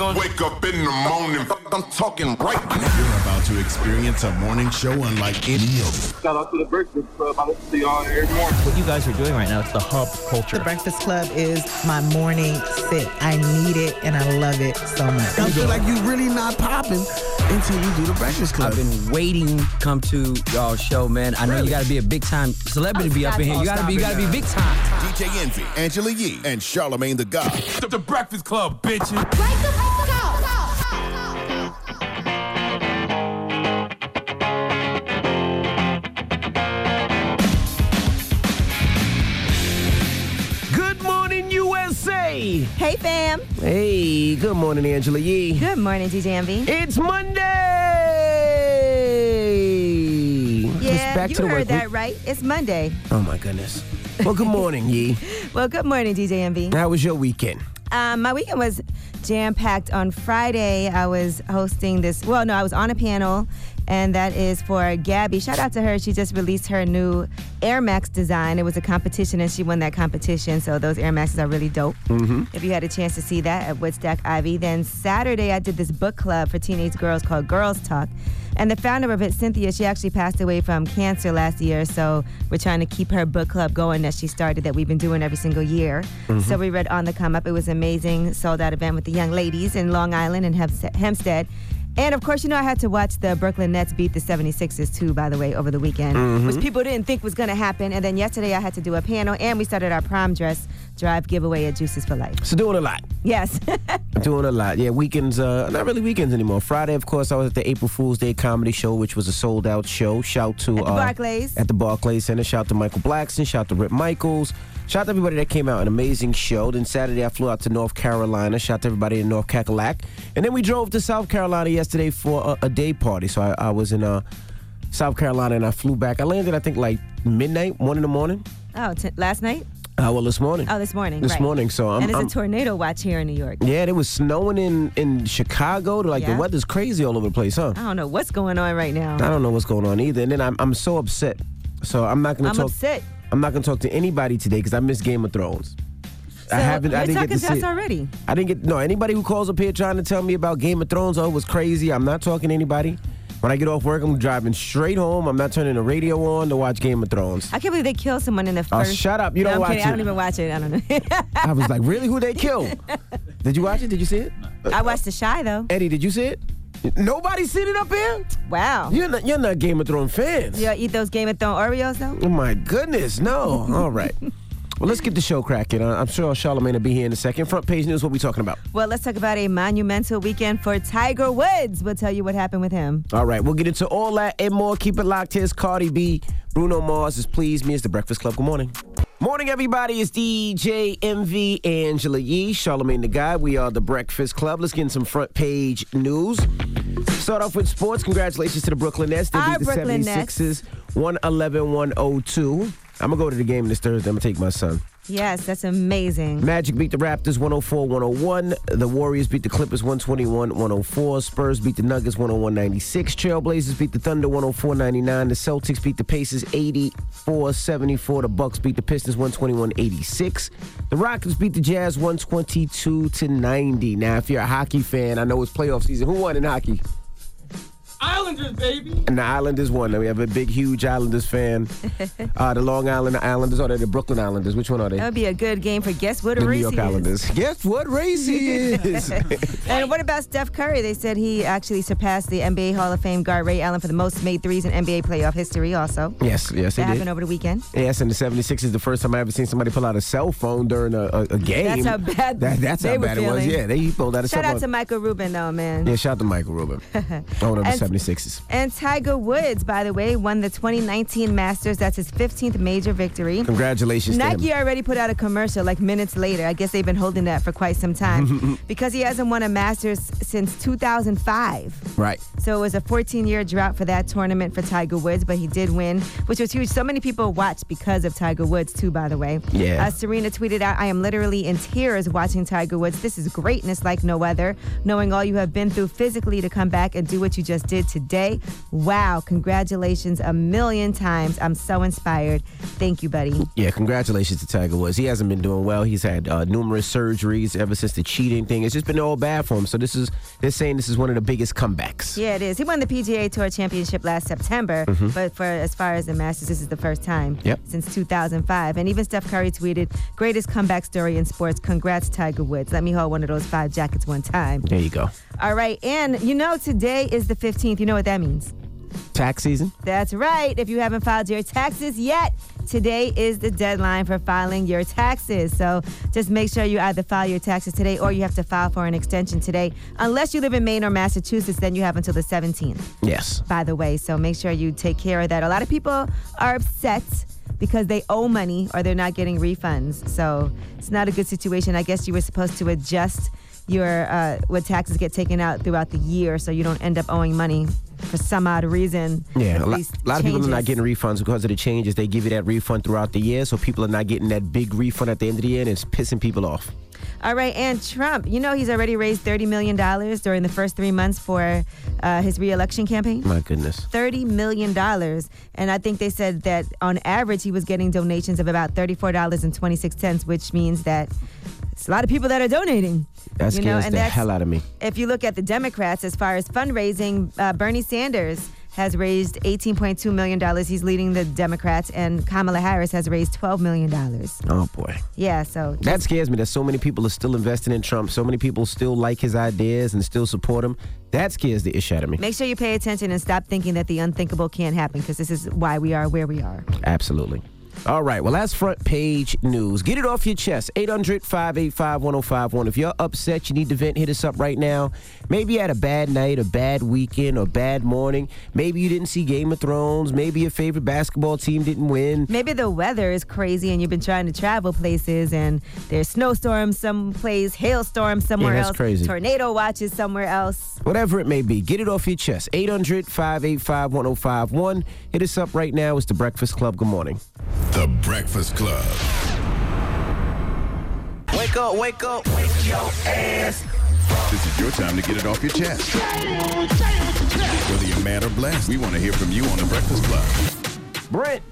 gonna Wake up in the morning, I'm talking right now. You're about to experience a morning show unlike any other. Shout out to the Breakfast Club. I listen to see y'all every morning. what you guys are doing right now. It's the hub culture. The Breakfast Club is my morning sit. I need it and I love it so much. I feel like you're really not popping until you do the Breakfast Club. I've been waiting to come to y'all show, man. I know you gotta be a big time celebrity to be up in here. You gotta be, you gotta be big time. DJ Envy, Angela Yee, and Charlamagne the God. The, the Breakfast Club, bitches. Good Hey, fam. Hey, good morning, Angela Yee. Good morning, DJ Envy. It's Monday. Yeah, back you to the heard work that week. right. It's Monday. Oh my goodness. Well, good morning, Yee. Well, good morning, DJ Envy. How was your weekend? Um, my weekend was jam packed. On Friday, I was hosting this. Well, no, I was on a panel, and that is for Gabby. Shout out to her. She just released her new Air Max design. It was a competition, and she won that competition. So those Air Maxes are really dope. Mm-hmm. If you had a chance to see that at Woodstock Ivy, then Saturday I did this book club for teenage girls called Girls Talk. And the founder of it, Cynthia, she actually passed away from cancer last year. So we're trying to keep her book club going that she started that we've been doing every single year. So we read On the Come Up. It was amazing. Sold out event with the young ladies in Long Island and Hempstead. And of course, you know, I had to watch the Brooklyn Nets beat the 76ers too, by the way, over the weekend, which people didn't think was going to happen. And then yesterday I had to do a panel and we started our prom dress drive giveaway at Juices for Life. So doing a lot. Yes. Doing a lot. Yeah, weekends, uh, not really weekends anymore. Friday, of course, I was at the April Fool's Day comedy show, which was a sold out show. Shout to At the uh, Barclays. At the Barclays Center. Shout to Michael Blackson. Shout to Rip Michaels. Shout to everybody that came out. An amazing show. Then Saturday, I flew out to North Carolina. Shout to everybody in North Cackalack. And then we drove to South Carolina yesterday for a, a day party. So I, I was in uh, South Carolina and I flew back. I landed, I think, like midnight, one in the morning. oh, t- last night? Uh, well, this morning. Oh, this morning. This right. morning. So I'm, and it's I'm- a tornado watch here in New York. yeah, it was snowing in in Chicago. Like the weather's crazy all over the place, huh? I don't know what's going on right now. I don't know what's going on either. And then I'm I'm so upset. So I'm not gonna I'm talk. upset. I'm not gonna talk to anybody today because I missed Game of Thrones. So I haven't. I didn't get to to see. us already. I didn't get no anybody who calls up here trying to tell me about Game of Thrones. Oh, it was crazy. I'm not talking to anybody. When I get off work, I'm driving straight home. I'm not turning the radio on to watch Game of Thrones. I can't believe they killed someone in the first. Oh, first. shut up. You No, don't I'm watch kidding. I don't even watch it. I don't know. I was like, really? Who they killed? Did you watch it? Did you see it? I watched The Shy though. Eddie, did you see it? Nobody it up here? Wow. You're not. You're not Game of Thrones fans. You eat those Game of Thrones Oreos though? Oh my goodness, no. All right. Well, let's get the show cracking. I'm sure Charlamagne will be here in a second. Front page news, what we talking about? Well, let's talk about a monumental weekend for Tiger Woods. We'll tell you what happened with him. All right, we'll get into all that and more. Keep it locked. Here's Cardi B. Bruno Mars is Please Me. It's the Breakfast Club. Good morning. Morning, everybody. It's DJ Envy Angela Yee, Charlamagne the Guy. We are the Breakfast Club. Let's get in some front page news. Start off with sports. Congratulations to the Brooklyn Nets. They beat the Brooklyn Nets. 76ers 111 102. I'm going to go to the game this Thursday. I'm going to take my son. Yes, that's amazing. Magic beat the Raptors 104 101. The Warriors beat the Clippers 121 104. Spurs beat the Nuggets 101 96. Trailblazers beat the Thunder 104 99. The Celtics beat the Pacers 84 74. The Bucks beat the Pistons 121 86. The Rockets beat the Jazz 122 to 90. Now, if you're a hockey fan, I know it's playoff season. Who won in hockey? Islanders, baby. And the Islanders won. We have a big, huge Islanders fan. uh, the Long Island Islanders or they the Brooklyn Islanders? Which one are they? That would be a good game for guess what the New race York he is. Islanders. Guess what race he is? And what about Steph Curry? They said he actually surpassed the NBA Hall of Fame guard Ray Allen for the most made threes in NBA playoff history. Also, yes, yes, that he happened did. over the weekend. Yes, and the 76ers the first time I ever seen somebody pull out a cell phone during a, a, a game. That's how bad That- that's they how were bad it was. Yeah, they pulled out a Shout cell phone. Shout out phone. to Michael Rubin though, man. yeah, shout out to Michael Rubin, owner of the And- 76ers. And Tiger Woods, by the way, won the 2019 Masters. That's his 15th major victory. Congratulations to Nike already put out a commercial like minutes later. I guess they've been holding that for quite some time because he hasn't won a Masters since 2005. Right. So it was a 14 year drought for that tournament for Tiger Woods, but he did win, which was huge. So many people watched because of Tiger Woods, too, by the way. Yeah. Uh, Serena tweeted out, I am literally in tears watching Tiger Woods. This is greatness like no other. Knowing all you have been through physically to come back and do what you just did today today. Wow, congratulations a million times. I'm so inspired. Thank you, buddy. Yeah, congratulations to Tiger Woods. He hasn't been doing well. He's had uh, numerous surgeries ever since the cheating thing. It's just been all bad for him. So this is they're saying this is one of the biggest comebacks. Yeah, it is. He won the PGA Tour Championship last September, Mhm. but for as far as the Masters, this is the first time Yep. since 2005. And even Steph Curry tweeted, "Greatest comeback story in sports. Congrats, Tiger Woods. Let me hold one of those five jackets one time." There you go. All right, and you know today is the 15th. You know what that means? Tax season. That's right. If you haven't filed your taxes yet, today is the deadline for filing your taxes. So just make sure you either file your taxes today or you have to file for an extension today. Unless you live in Maine or Massachusetts, then you have until the 17th, Yes. by the way. So make sure you take care of that. A lot of people are upset because they owe money or they're not getting refunds. So it's not a good situation. I guess you were supposed to adjust your uh, what taxes get taken out throughout the year so you don't end up owing money for some odd reason. Yeah, a lot, a lot of people are not getting refunds because of the changes. They give you that refund throughout the year, so people are not getting that big refund at the end of the year, and it's pissing people off. All right, and Trump, you know he's already raised $30 million during the first three months for uh, his reelection campaign. My goodness. $30 million. And I think they said that on average he was getting donations of about $34.26, which means that it's a lot of people that are donating. That you scares know, and the that's- hell out of me. If you look at the Democrats, as far as fundraising, uh, Bernie Sanders has raised $18.2 million. He's leading the Democrats, and Kamala Harris has raised $12 million. Oh boy. Yeah, so That scares me that so many people are still investing in Trump. So many people still like his ideas and still support him. That scares the ish out of me. Make sure you pay attention and stop thinking that the unthinkable can't happen because this is why we are where we are. Absolutely. All right. Well, that's front page news. Get it off your chest. 800 585 1051. If you're upset, you need to vent, hit us up right now. Maybe you had a bad night, a bad weekend, or bad morning. Maybe you didn't see Game of Thrones. Maybe your favorite basketball team didn't win. Maybe the weather is crazy and you've been trying to travel places and there's snowstorms someplace, hailstorms somewhere that's else, crazy. tornado watches somewhere else. Whatever it may be, get it off your chest. 800 585 1051. Hit us up right now. It's The Breakfast Club. Good morning. The Breakfast Club. Wake up, wake up, wake your ass. This is your time to get it off your chest. Whether you're mad or blessed, we want to hear from you on The Breakfast Club. Brent.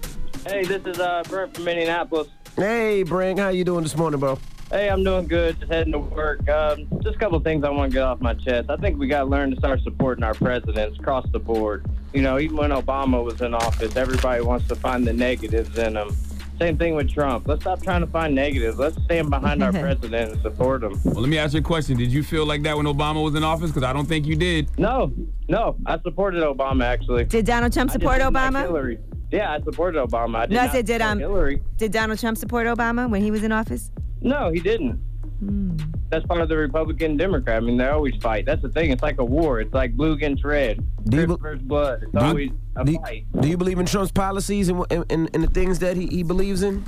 Hey, this is uh, Brent from Minneapolis. Hey, Brent. How you doing this morning, bro? Hey, I'm doing good. Just heading to work. Um, just a couple things I want to get off my chest. I think we got to learn to start supporting our presidents across the board. You know, even when Obama was in office, everybody wants to find the negatives in him. Same thing with Trump. Let's stop trying to find negatives. Let's stand behind our president and support him. Well, let me ask you a question. Did you feel like that when Obama was in office? Because I don't think you did. No, no, I supported Obama actually. Did Donald Trump I support didn't like Obama? Hillary. Yeah, I supported Obama. I did no, I said did support um Hillary. did Donald Trump support Obama when he was in office? No, he didn't. Hmm. That's part of the Republican Democrat. I mean, they always fight. That's the thing. It's like a war. It's like blue against red. Do you versus blood. It's Do you- always a do you, fight. do you believe in Trump's policies and, and, and, and the things that he, he believes in?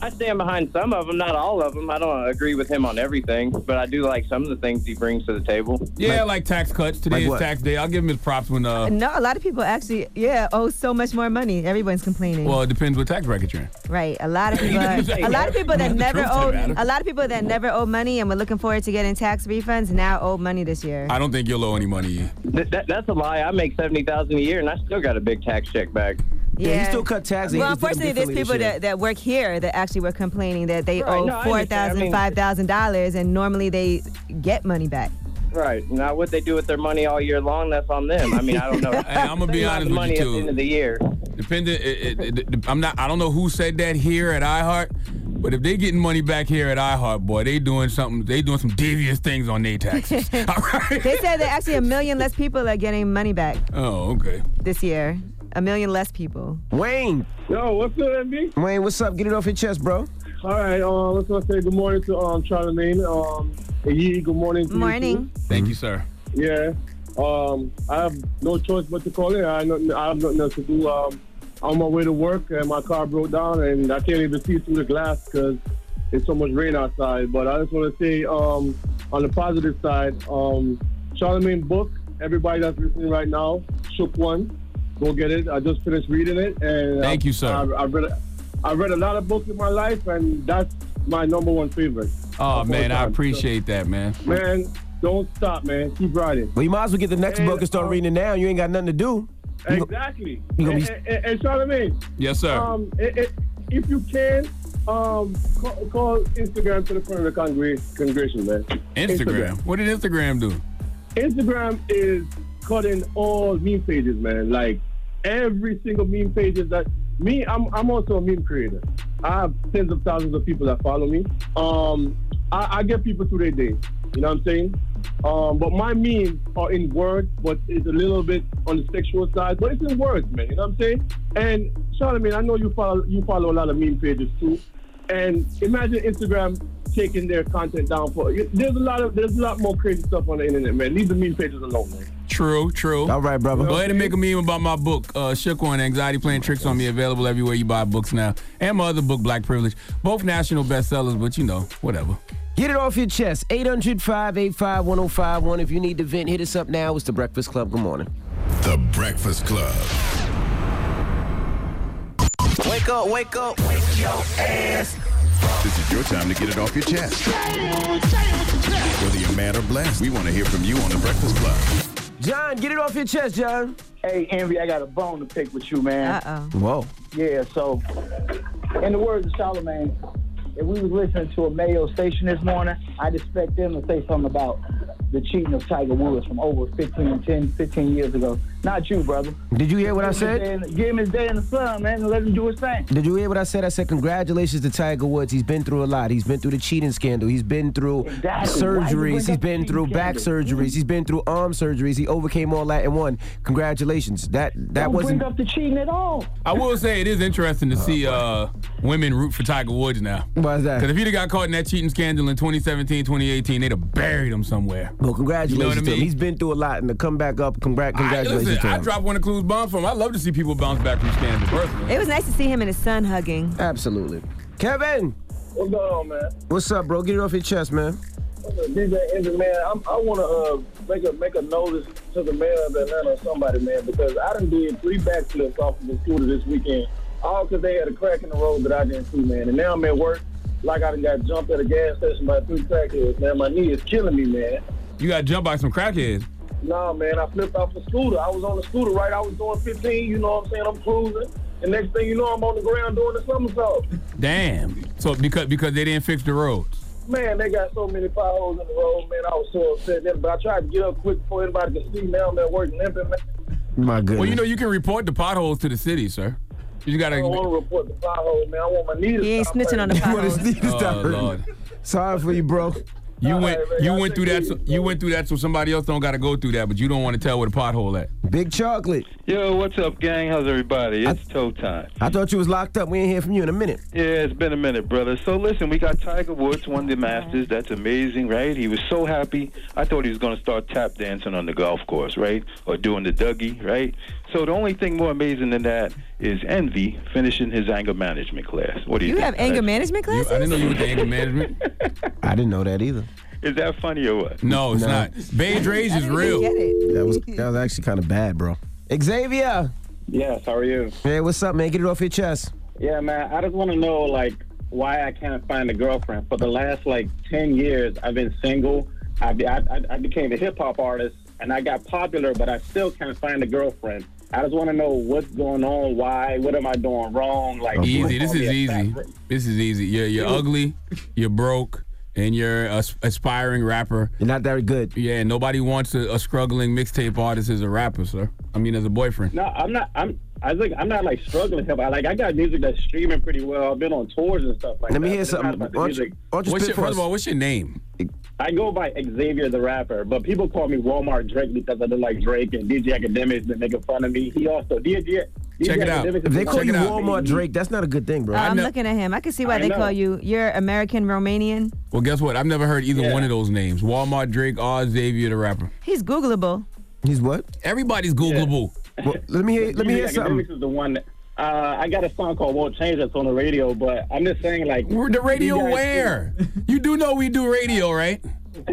I stand behind some of them, not all of them. I don't agree with him on everything, but I do like some of the things he brings to the table. Yeah, like, tax cuts. Today like is what? tax day. I'll give him his props when. Uh, No, a lot of people actually, yeah, owe so much more money. Everyone's complaining. well, it depends what tax bracket you're in. right. A lot of people, Hey, a lot of people that never owe, a lot of people that never owe money and were looking forward to getting tax refunds now owe money this year. I don't think you'll owe any money. Th- that, that's a lie. I make seventy thousand a year, and I still got a big tax check back. Yeah, he still cut taxes. Well, just did them unfortunately, there's people that, that work here that actually were complaining that they Right, owe no, I four understand. I mean- five thousand dollars, and normally they get money back. Right now, what they do with their money all year long, that's on them. I mean, I don't know. Hey, I'm gonna They be have honest the with money you at the end of the year. Depending, it, it, it, I'm not. I don't know who said that here at iHeart, but if they getting money back here at iHeart, boy, they doing something. They doing some devious things on their taxes. All right. They said that actually a million less people are getting money back Oh, okay. this year. A million less people. Wayne. Yo, what's good, MB? Wayne, what's up? Get it off your chest, bro. All right, um, let's want to say good morning to um, Charlamagne. Um, Yee, good morning. To you, Morning. Thank you, sir. Yeah. Um, I have no choice but to call in. I, have nothing- I have nothing else to do. Um, I'm on my way to work and my car broke down and I can't even see through the glass because it's so much rain outside. But I just want to say, um, on the positive side, um, Charlamagne book. Everybody that's listening right now, shook one. Go get it. I just finished reading it and Thank I, you, sir. I, I read I read a lot of books in my life and that's my number one favorite. Oh man, all I time. appreciate that, man. Man, Don't stop, man. Keep writing. Well, you might as well get the next And, book and start um, reading it now. You ain't got nothing to do. You go- Exactly. you gonna and, be- and, and Charlamagne, Yes, sir. um, i- i- if you can, um, call, call Instagram to the front of the congreg- congregation, man. Instagram. What did Instagram do? Instagram is cutting all meme pages, man. Like every single meme pages that me, I'm I'm also a meme creator. I have tens of thousands of people that follow me. Um, I, I get people through their day. You know what I'm saying? Um, but my memes are in words, but it's a little bit on the sexual side, but it's in words, man. You know what I'm saying? And Charlamagne, I know you follow you follow a lot of meme pages too. And imagine Instagram taking their content down for there's a lot of there's a lot more crazy stuff on the internet, man. Leave the meme pages alone, man. True, true. All right, brother. Go ahead and make a meme about my book, uh, Shook One, Anxiety Playing Tricks on Me, available everywhere you buy books now. And my other book, Black Privilege. Both national bestsellers, but you know, whatever. Get it off your chest. 800 585 1051. If you need to vent, hit us up now. It's The Breakfast Club. Good morning. The Breakfast Club. Wake up, wake up. Wake your ass. This is your time to get it off your chest. Whether you're mad or blessed, we want to hear from you on The Breakfast Club. John, get it off your chest, John. Hey, Envy, I got a bone to pick with you, man. Uh oh. Whoa. Yeah, so in the words of Charlamagne, if we was listening to a Mayo station this morning, I'd expect them to say something about the cheating of Tiger Woods from over 15, 10, 15 years ago. Not you, brother. Did you hear what I Give him said? day Give him his day in the sun, man, and let him do his thing. Did you hear what I said? I said, Congratulations to Tiger Woods. He's been through a lot. He's been through the cheating scandal. He's been through Exactly. Why you bring surgeries. He's been through back scandal? surgeries. He's been through arm surgeries. He overcame all that and won. Congratulations. That that Don't wasn't. bring up the cheating at all. I will say it is interesting to see uh, women root for Tiger Woods now. Why is that? Because if he'd have got caught in that cheating scandal in 2017, 2018, they'd have buried him somewhere. Well, congratulations You know what I to him. mean? He's been through a lot, and to come back up, congrat- I, congratulations listen, to I dropped one of Clues bombs for him. I love to see people bounce back from scandal personally. It was nice to see him and his son hugging. Absolutely. Kevin, What's going on, man? what's up, bro? Get it off your chest, man. DJ Envy, man, I'm, I want to uh, make a make a notice to the mayor of Atlanta or somebody, man, because I done did three backflips off of the scooter this weekend, all because they had a crack in the road that I didn't see, man. And now I'm at work like I done got jumped at a gas station by three crackheads, man. My knee is killing me, man. You got jumped by some crackheads. Nah, man, I flipped off the scooter. I was on the scooter, right? I was doing 15, you know what I'm saying? I'm cruising. And next thing you know, I'm on the ground doing the somersault. Damn. So because because they didn't fix the roads. Man, they got so many potholes in the road, man. I was so upset. Then, But I tried to get up quick before anybody could see. Now I'm at work limping, man. My goodness. Well, you know you can report the potholes to the city, sir. You gotta. don't want to report the pothole, man. I want my knee to He ain't stop snitching on the hurting. You want his potholes. knee to oh, stop Oh, hurting. Lord. Sorry for you, bro. You All went right, you y'all went through that so, you went through that so somebody else don't got to go through that, but you don't want to tell where the pothole at. Big chocolate. Yo, what's up, gang? How's everybody? It's toe time. I thought you was locked up. We ain't hear from you in a minute. Yeah, it's been a minute, brother. So listen, we got Tiger Woods won the Masters. That's amazing, right? He was so happy. I thought he was going to start tap dancing on the golf course, right? Or doing the Dougie, right? So the only thing more amazing than that is Envy finishing his anger management class. What do you, You think? have anger management You, classes? I didn't know you were the anger management. I didn't know that either. Is that funny or what? No, it's No. not. Beige Rage is I real. get it. That was that was actually kind of bad, bro. Xavier. Yes, how are you? Hey, what's up, man? Get it off your chest. Yeah, man. I just want to know, like, why I can't find a girlfriend. For the last like ten years, I've been single. I be- I, I, I became a hip hop artist, and I got popular, but I still can't find a girlfriend. I just want to know what's going on. Why? What am I doing wrong? Like, Easy. This is easy. This is easy. You're you're ugly. You're broke. And you're a s- aspiring rapper. You're not that good. Yeah, nobody wants a, a struggling mixtape artist as a rapper, sir. I mean, as a boyfriend. No, I'm not. I'm. I think I'm not like struggling hip hop. Like I got music that's streaming pretty well. I've been on tours and stuff like Let that. me hear something. about the Why don't you, music. why don't you What's your, first us? of all, what's your name? I go by Xavier the rapper, but people call me Walmart Drake because I look like Drake and DJ Akademiks been making fun of me. He also DJ. DJ Check it out. If they call you out. Walmart Drake, that's not a good thing, bro. Uh, I'm ne- looking at him. I can see why I they know. call you. You're American Romanian. Well, guess what? I've never heard either Yeah. one of those names. Walmart, Drake, or Xavier the rapper. He's Googleable. He's what? Everybody's Googleable. Well, let me hear. Let me DJ hear Akademiks something. is the one. That, uh, I got a song called "Won't Change" that's on the radio, but I'm just saying like We're the radio you guys- where? You do know we do radio, right?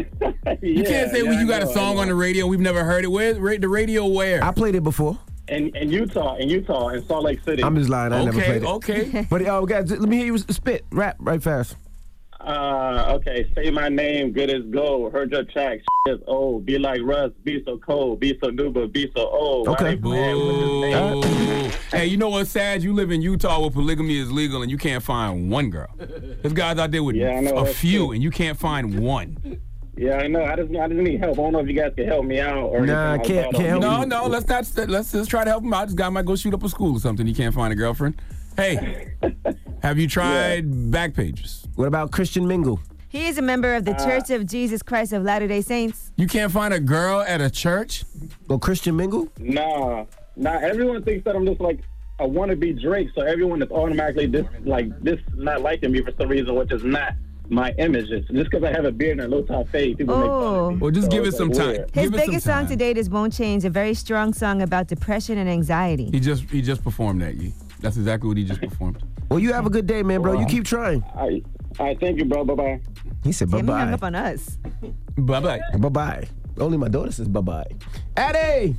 You can't say well, you got a song on the radio we've never heard it. Where's ra- the radio where? I played it before. in, in Utah, in Utah, in Salt Lake City. I'm just lying. I never okay, played it. okay. But oh, guys, let me hear you spit, rap, right fast. Uh, okay, say my name, good as gold. Heard your tracks, is old. Be like Russ. Be so cold. Be so new, but be so old. Okay. they playing with this name? Boo. hey, you know what's sad? You live in Utah where polygamy is legal and you can't find one girl. There's guys out there with Yeah, know, a few true. and you can't find one. Yeah, I know. I just, I just need help. I don't know if you guys can help me out or Nah, anything like can't- that. No, no, let's not. Let's just try to help him out. This guy might go shoot up a school or something. He can't find a girlfriend. Hey, have you tried back pages? What about Christian Mingle? He is a member of the Uh, Church of Jesus Christ of Latter day Saints. You can't find a girl at a church? Well, Christian Mingle? Nah, nah. Everyone thinks that I'm just like I want to be Drake, so everyone is automatically this like this not liking me for some reason, which is not my image. It's just because I have a beard and a low top fade, people make fun of me. Well, just So give it some like, time. weird. His Give it some biggest song time. to date is Won't Change, a very strong song about depression and anxiety. He just he just performed that. Yee. That's exactly what he just performed. Well, you have a good day, man, bro. You keep trying. All right, all right thank you, bro. Bye bye. He said bye Damn, he hung bye. up on us. Bye bye. Bye bye. Only my daughter says bye bye. Addie!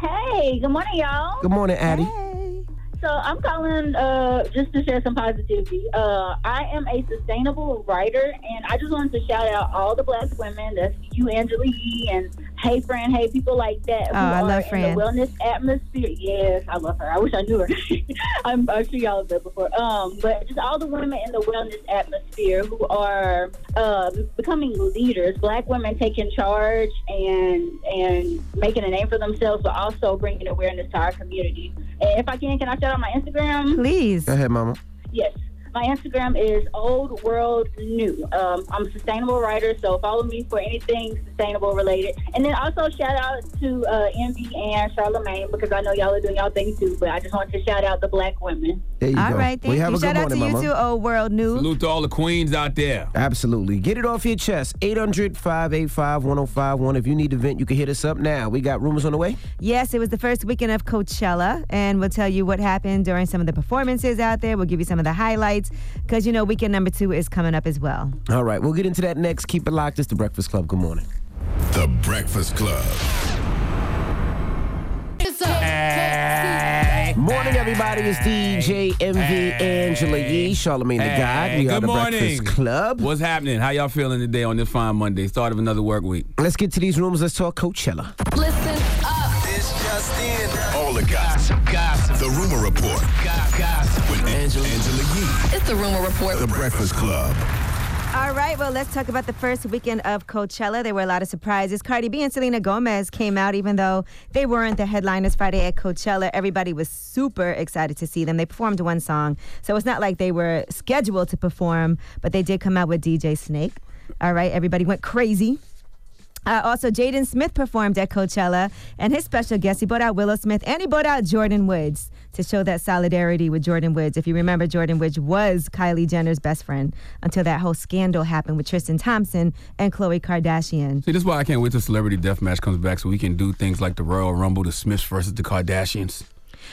Hey, good morning, y'all. Good morning, Addie. So I'm calling uh, just to share some positivity. Uh, I am a sustainable writer, and I just wanted to shout out all the black women. That's you, Angela Yee, and Hey Friend, Hey people like that who Oh, I are love in Fran. the wellness atmosphere. Yes, I love her. I wish I knew her. I'm, I'm sure y'all have met before. Um, but just all the women in the wellness atmosphere who are uh, becoming leaders. Black women taking charge and and making a name for themselves, but also bringing awareness to our community. And if I can, can I shout out my Instagram? Please. Go ahead, mama. Yes. My Instagram is Old World New. Um, I'm a sustainable writer, so follow me for anything sustainable related. And then also shout out to uh, Envy and Charlamagne because I know y'all are doing y'all thing too. But I just wanted to shout out the black women. There you All go. right, thank well, have you. a good Shout out to morning, you mama. too, Old World New. Salute to all the queens out there. Absolutely. Get it off your chest. 800 585 1051. If you need to vent, you can hit us up now. We got rumors on the way. Yes, it was the first weekend of Coachella, and we'll tell you what happened during some of the performances out there. We'll give you some of the highlights because you know weekend number two is coming up as well. All right, we'll get into that next. Keep it locked. It's the Breakfast Club. Good morning. The Breakfast Club. Morning, everybody. It's DJ Envy Angela Yee, Charlamagne the God. Hey, We are good the morning. Breakfast Club. What's happening? How y'all feeling today on this fine Monday, start of another work week? Let's get to these rumors. Let's talk Coachella. Listen up. This just in. All the gossip. Gossip. The Rumor Report. Gossip. It's the rumor report. The Breakfast Club. All right, well, let's talk about the first weekend of Coachella. There were a lot of surprises. Cardi B and Selena Gomez came out, even though they weren't the headliners Friday at Coachella. Everybody was super excited to see them. They performed one song, so it's not like they were scheduled to perform, but they did come out with DJ Snake. All right, everybody went crazy. Uh, also, Jaden Smith performed at Coachella, and his special guest, he brought out Willow Smith and he brought out Jordyn Woods to show that solidarity with Jordyn Woods. If you remember, Jordyn Woods was Kylie Jenner's best friend until that whole scandal happened with Tristan Thompson and Khloe Kardashian. See, this is why I can't wait till Celebrity Deathmatch comes back so we can do things like the Royal Rumble, the Smiths versus the Kardashians.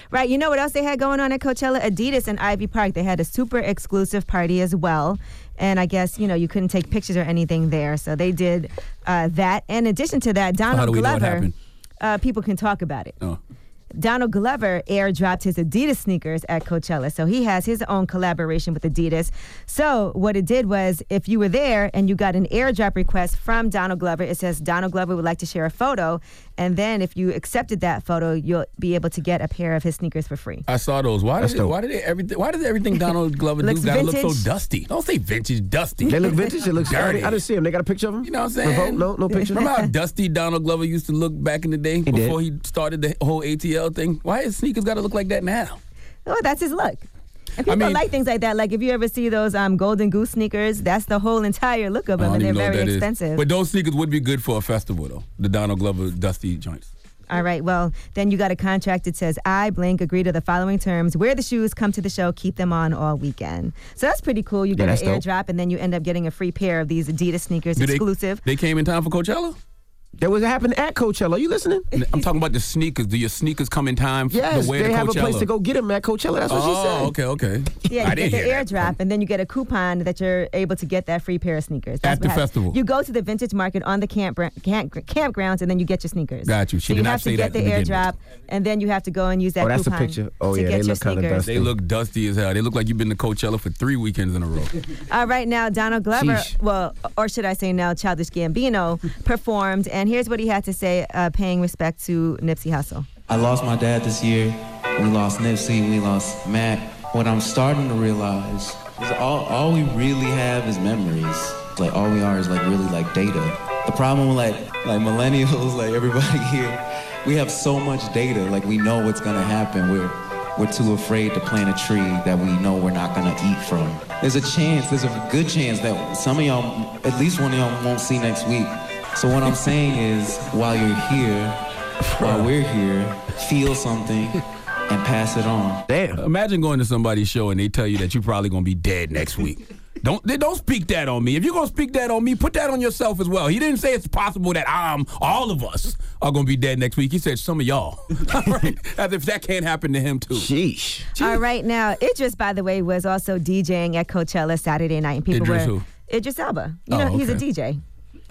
Right, you know what else they had going on at Coachella? Adidas and Ivy Park. They had a super exclusive party as well. And I guess, you know, you couldn't take pictures or anything there. So they did uh, that. In addition to that, Donald how do we know what Glover, happened? uh, people can talk about it. Oh. Donald Glover airdropped his Adidas sneakers at Coachella. So he has his own collaboration with Adidas. So what it did was if you were there and you got an airdrop request from Donald Glover, it says Donald Glover would like to share a photo. And then if you accepted that photo, you'll be able to get a pair of his sneakers for free. I saw those. Why That's did it, dope. why did it, everything why does everything Donald Glover do gotta look so dusty? Don't say vintage, dusty. They look vintage. It looks dirty. I didn't see him. They got a picture of him? You know what I'm Revolt? saying? No, no picture. Remember how dusty Donald Glover used to look back in the day did. before he started the whole ATL thing? Why his sneakers got to look like that now? Oh, that's his look. And people mean- like things like that. Like if you ever see those um, Golden Goose sneakers, that's the whole entire look of them, and they're even know what very that is. expensive. But those sneakers would be good for a festival, though. The Donald Glover dusty joints. All right. Well, then you got a contract that says, I, blank agree to the following terms. Wear the shoes, come to the show, keep them on all weekend. So that's pretty cool. You get that's an dope. airdrop, and then you end up getting a free pair of these Adidas sneakers, Do they- exclusive. They came in time for Coachella? That was happening at Coachella. Are you listening? I'm talking about the sneakers. Do your sneakers come in time f- Yes, to wear they to have Coachella? a place to go get them at Coachella. That's what she oh, said. okay, okay. Yeah, I you didn't get the hear that. airdrop, and then you get a coupon that you're able to get that free pair of sneakers. At what the happens. festival. You go to the vintage market on the camp, camp campgrounds, and then you get your sneakers. Got you. She so did you not have say to get at the the airdrop, and then you have to go and use that Oh, that's a coupon picture. Oh, to yeah, get they your look kinda sneakers. They look dusty as hell. They look like you've been to Coachella for three weekends in a row. All right, now Donald Glover, Sheesh. well, or should I say now Childish Gambino, performed, and here's what he had to say, uh, paying respect to Nipsey Hussle. I lost my dad this year. We lost Nipsey. We lost Mac. What I'm starting to realize is all, all we really have is memories. Like all we are is like really like data. The problem with like like millennials, like everybody here, we have so much data. Like we know what's gonna happen. We're we're too afraid to plant a tree that we know we're not gonna eat from. There's a chance, there's a good chance that some of y'all, at least one of y'all, won't see next week. So what I'm saying is, while you're here, while we're here, feel something and pass it on. Damn. Imagine going to somebody's show and they tell you that you're probably gonna be dead next week. Don't they don't speak that on me. If you're gonna speak that on me, put that on yourself as well. He didn't say it's possible that I'm all of us are gonna be dead next week. He said some of y'all. right? As if that can't happen to him too. Sheesh. All right, now Idris, by the way, was also DJing at Coachella Saturday night, and people Idris were who? Idris Elba. You Oh, know, he's a. DJ.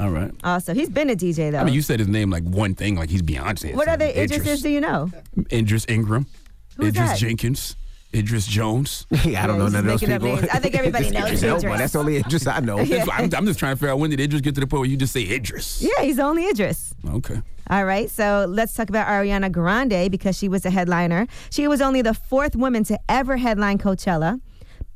All right. Also, he's been a DJ though. I mean, you said his name like one thing, like he's Beyonce. what other something. Idrises do you know? Idris Ingram, Who's Idris that? Jenkins, Idris Jones. Yeah, I don't know he's none of those people. I think everybody knows Idris Elba. That's the only Idris I know. Yeah. I'm, I'm just trying to figure out when did Idris get to the point where you just say Idris. Yeah, he's only Idris. Okay. All right, so let's talk about Ariana Grande because she was a headliner. She was only the fourth woman to ever headline Coachella.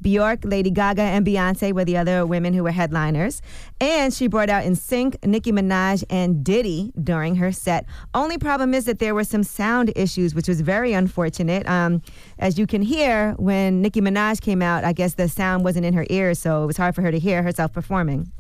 Bjork, Lady Gaga, and Beyonce were the other women who were headliners. And she brought out NSYNC, Nicki Minaj, and Diddy during her set. Only problem is that there were some sound issues, which was very unfortunate. Um, as you can hear, when Nicki Minaj came out, I guess the sound wasn't in her ears, so it was hard for her to hear herself performing.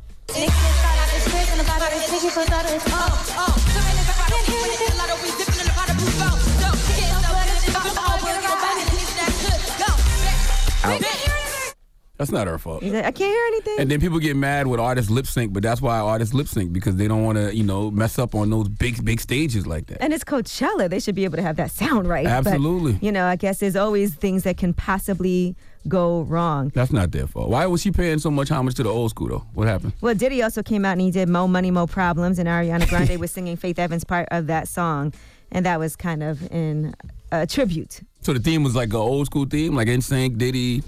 That's not her fault. Like, I can't hear anything. And then people get mad with artists lip sync, but that's why artists lip sync because they don't want to, you know, mess up on those big, big stages like that. And it's Coachella. They should be able to have that sound right. But, Absolutely. you know, I guess there's always things that can possibly go wrong. That's not their fault. Why was she paying so much homage to the old school though? What happened? Well, Diddy also came out and he did Mo Money, Mo Problems, and Ariana Grande was singing Faith Evans' part of that song. And that was kind of in a tribute. So the theme was like an old school theme, like NSYNC, Diddy.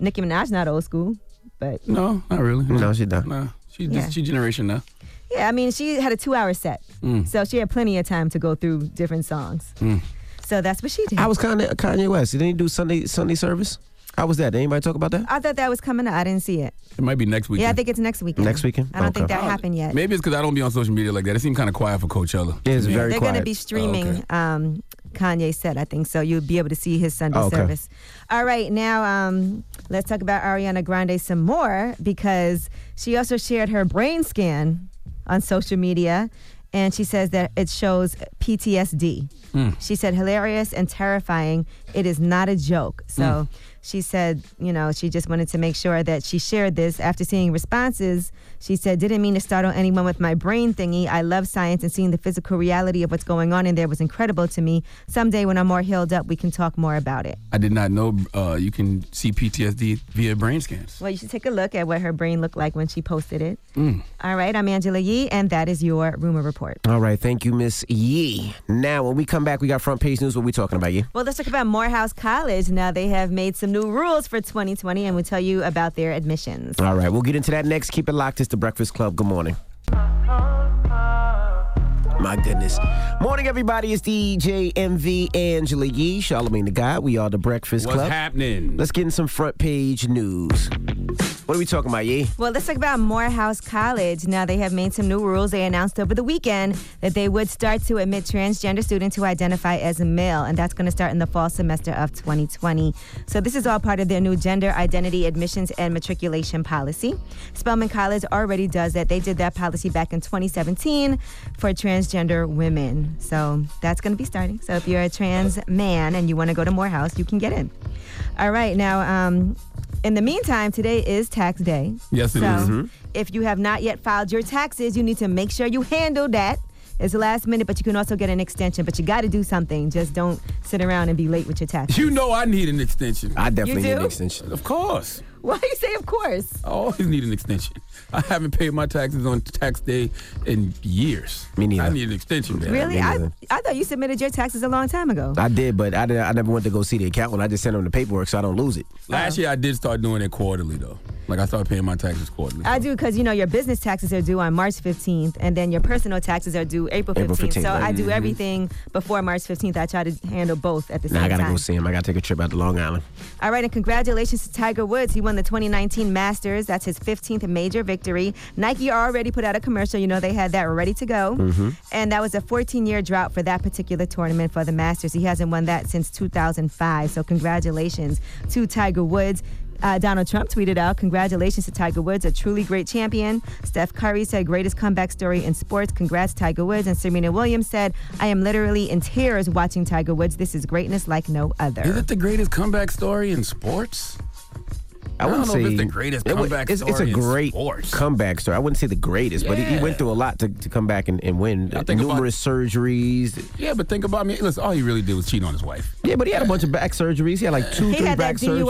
Nicki Minaj, not old school, but No, not really. No, she not. Nah, she Yeah. she generation now. yeah, I mean, she had a two hour set. Mm. So she had plenty of time to go through different songs. Mm. So that's what she did. I was kind of Kanye West. Didn't he do Sunday Sunday service? How was that? Did anybody talk about that? I thought that was coming up. I didn't see it. It might be next week. Yeah, I think it's next weekend. Next weekend? I don't think Okay. that happened yet. Maybe it's because I don't be on social media like that. It seemed kind of quiet for Coachella. It is very They're quiet. going to be streaming Oh, okay. um, Kanye said, I think so. You'll be able to see his Sunday Oh, okay. service. All right, now um, let's talk about Ariana Grande some more because she also shared her brain scan on social media. And she says that it shows PTSD. Mm. She said, hilarious and terrifying. It is not a joke. So Mm. She said, you know, she just wanted to make sure that she shared this. After seeing responses, she said, didn't mean to startle anyone with my brain thingy. I love science and seeing the physical reality of what's going on in there was incredible to me. Someday when I'm more healed up, we can talk more about it. I did not know uh, you can see PTSD via brain scans. Well, you should take a look at what her brain looked like when she posted it. Mm. All right, I'm Angela Yee, and that is your rumor report. All right, thank you, Miss Yee. Now, when we come back, we got front page news. What we talking about, Yee? Well, let's talk about Morehouse College. Now they have made some new rules for 2020, and we'll tell you about their admissions. All right, we'll get into that next. Keep it locked. It's the Breakfast Club. Good morning. My goodness. Morning, everybody. It's DJ Envy Angela Yee, Charlamagne the God. We are the Breakfast What's Club. What's happening? Let's get in some front page news. What are we talking about, Yee? Well, let's talk about Morehouse College. Now, they have made some new rules. They announced over the weekend that they would start to admit transgender students who identify as a male, and that's going to start in the fall semester of 2020. So, this is all part of their new gender identity admissions and matriculation policy. Spelman College already does that. They did that policy back in 2017 for transgender women. So, that's going to be starting. So, if you're a trans man and you want to go to Morehouse, you can get in. All right, now, um, In the meantime, today is tax day. Yes, it so is. Mhm. if you have not yet filed your taxes, you need to make sure you handle that. It's the last minute, but you can also get an extension. But you got to do something. Just don't sit around and be late with your taxes. You know I need an extension. I definitely need an extension. Of course. Why do you say of course? I always need an extension. I haven't paid my taxes on tax day in years. Me neither. I need an extension, man. Really? I. I thought you submitted your taxes a long time ago. I did, but I, did, I never went to go see the accountant. I just sent him the paperwork so I don't lose it. Last year I did start doing it quarterly though. Like I started paying my taxes quarterly. I do because you know your business taxes are due on March 15th, and then your personal taxes are due April 15th. April 15th, so right. I do Mhm. everything before March 15th. I try to handle both at the same time. Now I gotta time. go see him. I gotta take a trip out to Long Island. All right, and congratulations to Tiger Woods. He won the 2019 Masters. That's his 15th major victory. Nike already put out a commercial. You know they had that ready to go, Mhm. and that was a 14-year drought for that particular tournament for the Masters. He hasn't won that since 2005. So congratulations to Tiger Woods. Uh, Donald Trump tweeted out, Congratulations to Tiger Woods, a truly great champion. Steph Curry said, Greatest comeback story in sports. Congrats, Tiger Woods. And Serena Williams said, I am literally in tears watching Tiger Woods. This is greatness like no other. Is it the greatest comeback story in sports? I wouldn't don't know say if it's the greatest it comeback it's, it's story a great sports. comeback story. I wouldn't say the greatest, but he, he went through a lot to, to come back and, and win. I think about- Numerous surgeries. Yeah, but think about me. Listen, all he really did was cheat on his wife. Yeah, but he had a bunch of back surgeries. He had like two, He three had that back DUI.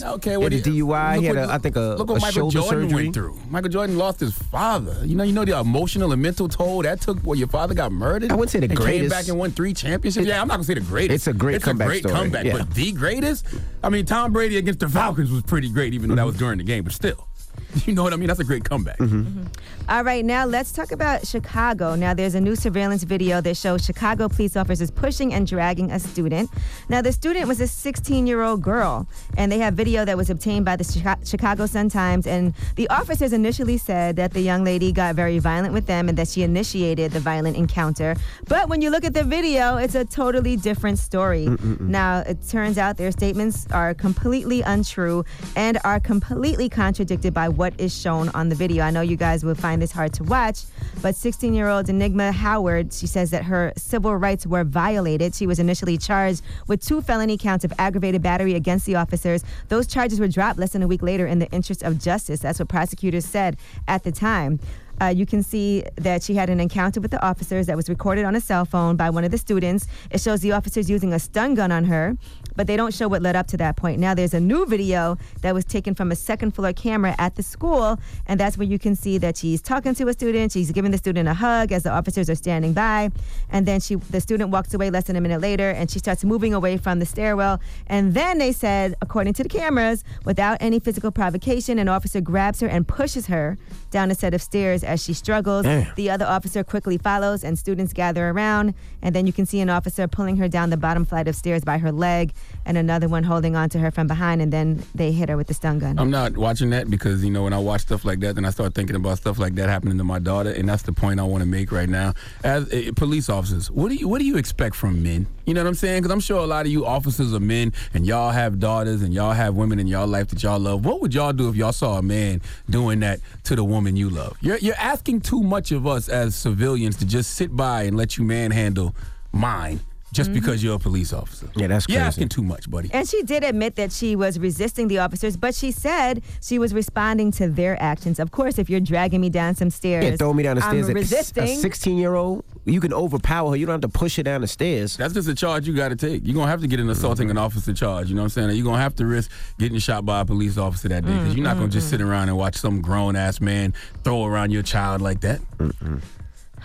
surgeries. Okay, he what had a do you- DUI. He had, what- a, I think, a, Look a what Michael shoulder Jordan surgery. went through. Michael Jordan lost his father. You know, you know the emotional and mental toll that took. Where your father got murdered. I wouldn't say the and Came back and won three championships. yeah, I'm not gonna say the greatest. It's a great it's comeback It's a great story, comeback, yeah. but the greatest. I mean, Tom Brady against the Falcons was pretty great, even though that was during the game. But still, you know what I mean? That's a great comeback. Mm-hmm. Mm-hmm. All right, now let's talk about Chicago. Now, there's a new surveillance video that shows Chicago police officers pushing and dragging a student. Now, the student was a 16 year old girl, and they have video that was obtained by the Chica- Chicago Sun Times. And the officers initially said that the young lady got very violent with them and that she initiated the violent encounter. But when you look at the video, it's a totally different story. Now, it turns out their statements are completely untrue and are completely contradicted by what is shown on the video. I know you guys will find this hard to watch, but 16 year old Enigma Howard, she says that her civil rights were violated. She was initially charged with two felony counts of aggravated battery against the officers. Those charges were dropped less than a week later in the interest of justice. That's what prosecutors said at the time. Uh, you can see that she had an encounter with the officers that was recorded on a cell phone by one of the students. It shows the officers using a stun gun on her, but they don't show what led up to that point. Now, there's a new video that was taken from a second floor camera at the school, and that's where you can see that she's talking to a student. She's giving the student a hug as the officers are standing by, and then she, the student walks away less than a minute later, and she starts moving away from the stairwell. And then they said, according to the cameras, without any physical provocation, an officer grabs her and pushes her down a set of stairs as she struggles. Damn. The other officer quickly follows, and students gather around. And then you can see an officer pulling her down the bottom flight of stairs by her leg, and another one holding on to her from behind. And then they hit her with the stun gun. I'm not watching that because you know when I watch stuff like that, then I start thinking about stuff like that happening to my daughter, and that's the point I want to make right now. As uh, police officers, what do you what do you expect from men? You know what I'm saying? Because I'm sure a lot of you officers are men, and y'all have daughters, and y'all have women in y'all life that y'all love. What would y'all do if y'all saw a man doing that to the woman you love? You're you're asking too much of us as civilians to just sit by and let you manhandle mine just mm-hmm. because you're a police officer. Yeah, that's You're asking too much, buddy. And she did admit that she was resisting the officers, but she said she was responding to their actions. Of course, if you're dragging me down some stairs, Yeah, throw me down the stairs. I'm stairs. Resisting. A 16 year old, you can overpower her. You don't have to push her down the stairs. That's just a charge you got to take. You're going to have to get an assaulting an officer charge. You know what I'm saying? You're going to have to risk getting shot by a police officer that day because you're not going to just sit around and watch some grown ass man throw around your child like that. All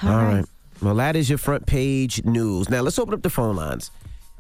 right. Well, that is your front page news. Now, let's open up the phone lines.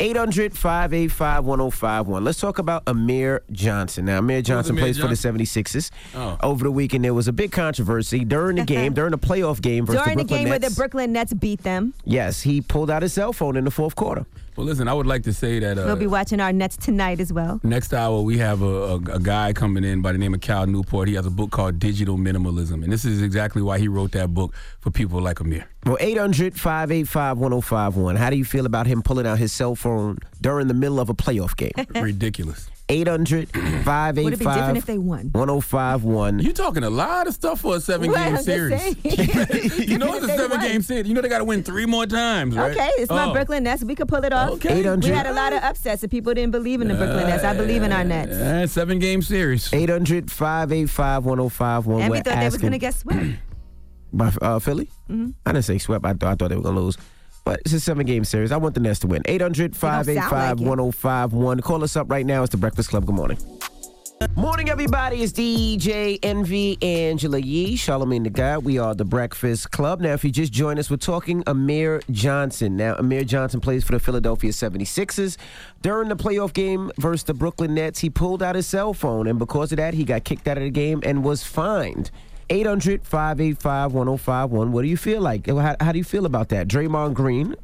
800 585 1051. Let's talk about Amir Johnson. Now, Amir Johnson Amir plays for the Johnson? 76ers. Oh. Over the weekend, there was a big controversy during the game, during the playoff game versus Brooklyn Nets. During the the game where the Brooklyn Nets beat them. yes, he pulled out his cell phone in the fourth quarter. Well, listen, I would like to say that uh, we'll be watching our Nets tonight as well. next hour we have a, a, a guy coming in by the name of Cal Newport. He has a book called Digital Minimalism. And this is exactly why he wrote that book for people like Amir. Well, 800 585 1051. How do you feel about him pulling out his cell phone during the middle of a playoff game? Ridiculous. 800 Would it be different 585 if they won? 1051. You're talking a lot of stuff for a seven Well, game series. you know it's a seven won. game series. You know they got to win three more times, right? Okay, it's my Oh. Brooklyn Nets. We could pull it off. Okay. We had a lot of upsets and people didn't believe in the Brooklyn Nets. I believe in our Nets. Yeah, seven game series. 800 585 1051. And we We're thought they was going to get swept. by uh, Philly. Mhm. I didn't say swept. I, th- I thought they were going to lose. But it's a seven game series. I want the Nets to win. 800 585 1051. Call us up right now. It's the Breakfast Club. Good morning. Morning, everybody. It's DJ Envy Angela Yee, Charlamagne the God. We are the Breakfast Club. Now, if you just join us, we're talking Amir Johnson. Now, Amir Johnson plays for the Philadelphia 76ers. During the playoff game versus the Brooklyn Nets, he pulled out his cell phone, and because of that, he got kicked out of the game and was fined. 800 585 1051. What do you feel like? How, how do you feel about that? Draymond Green,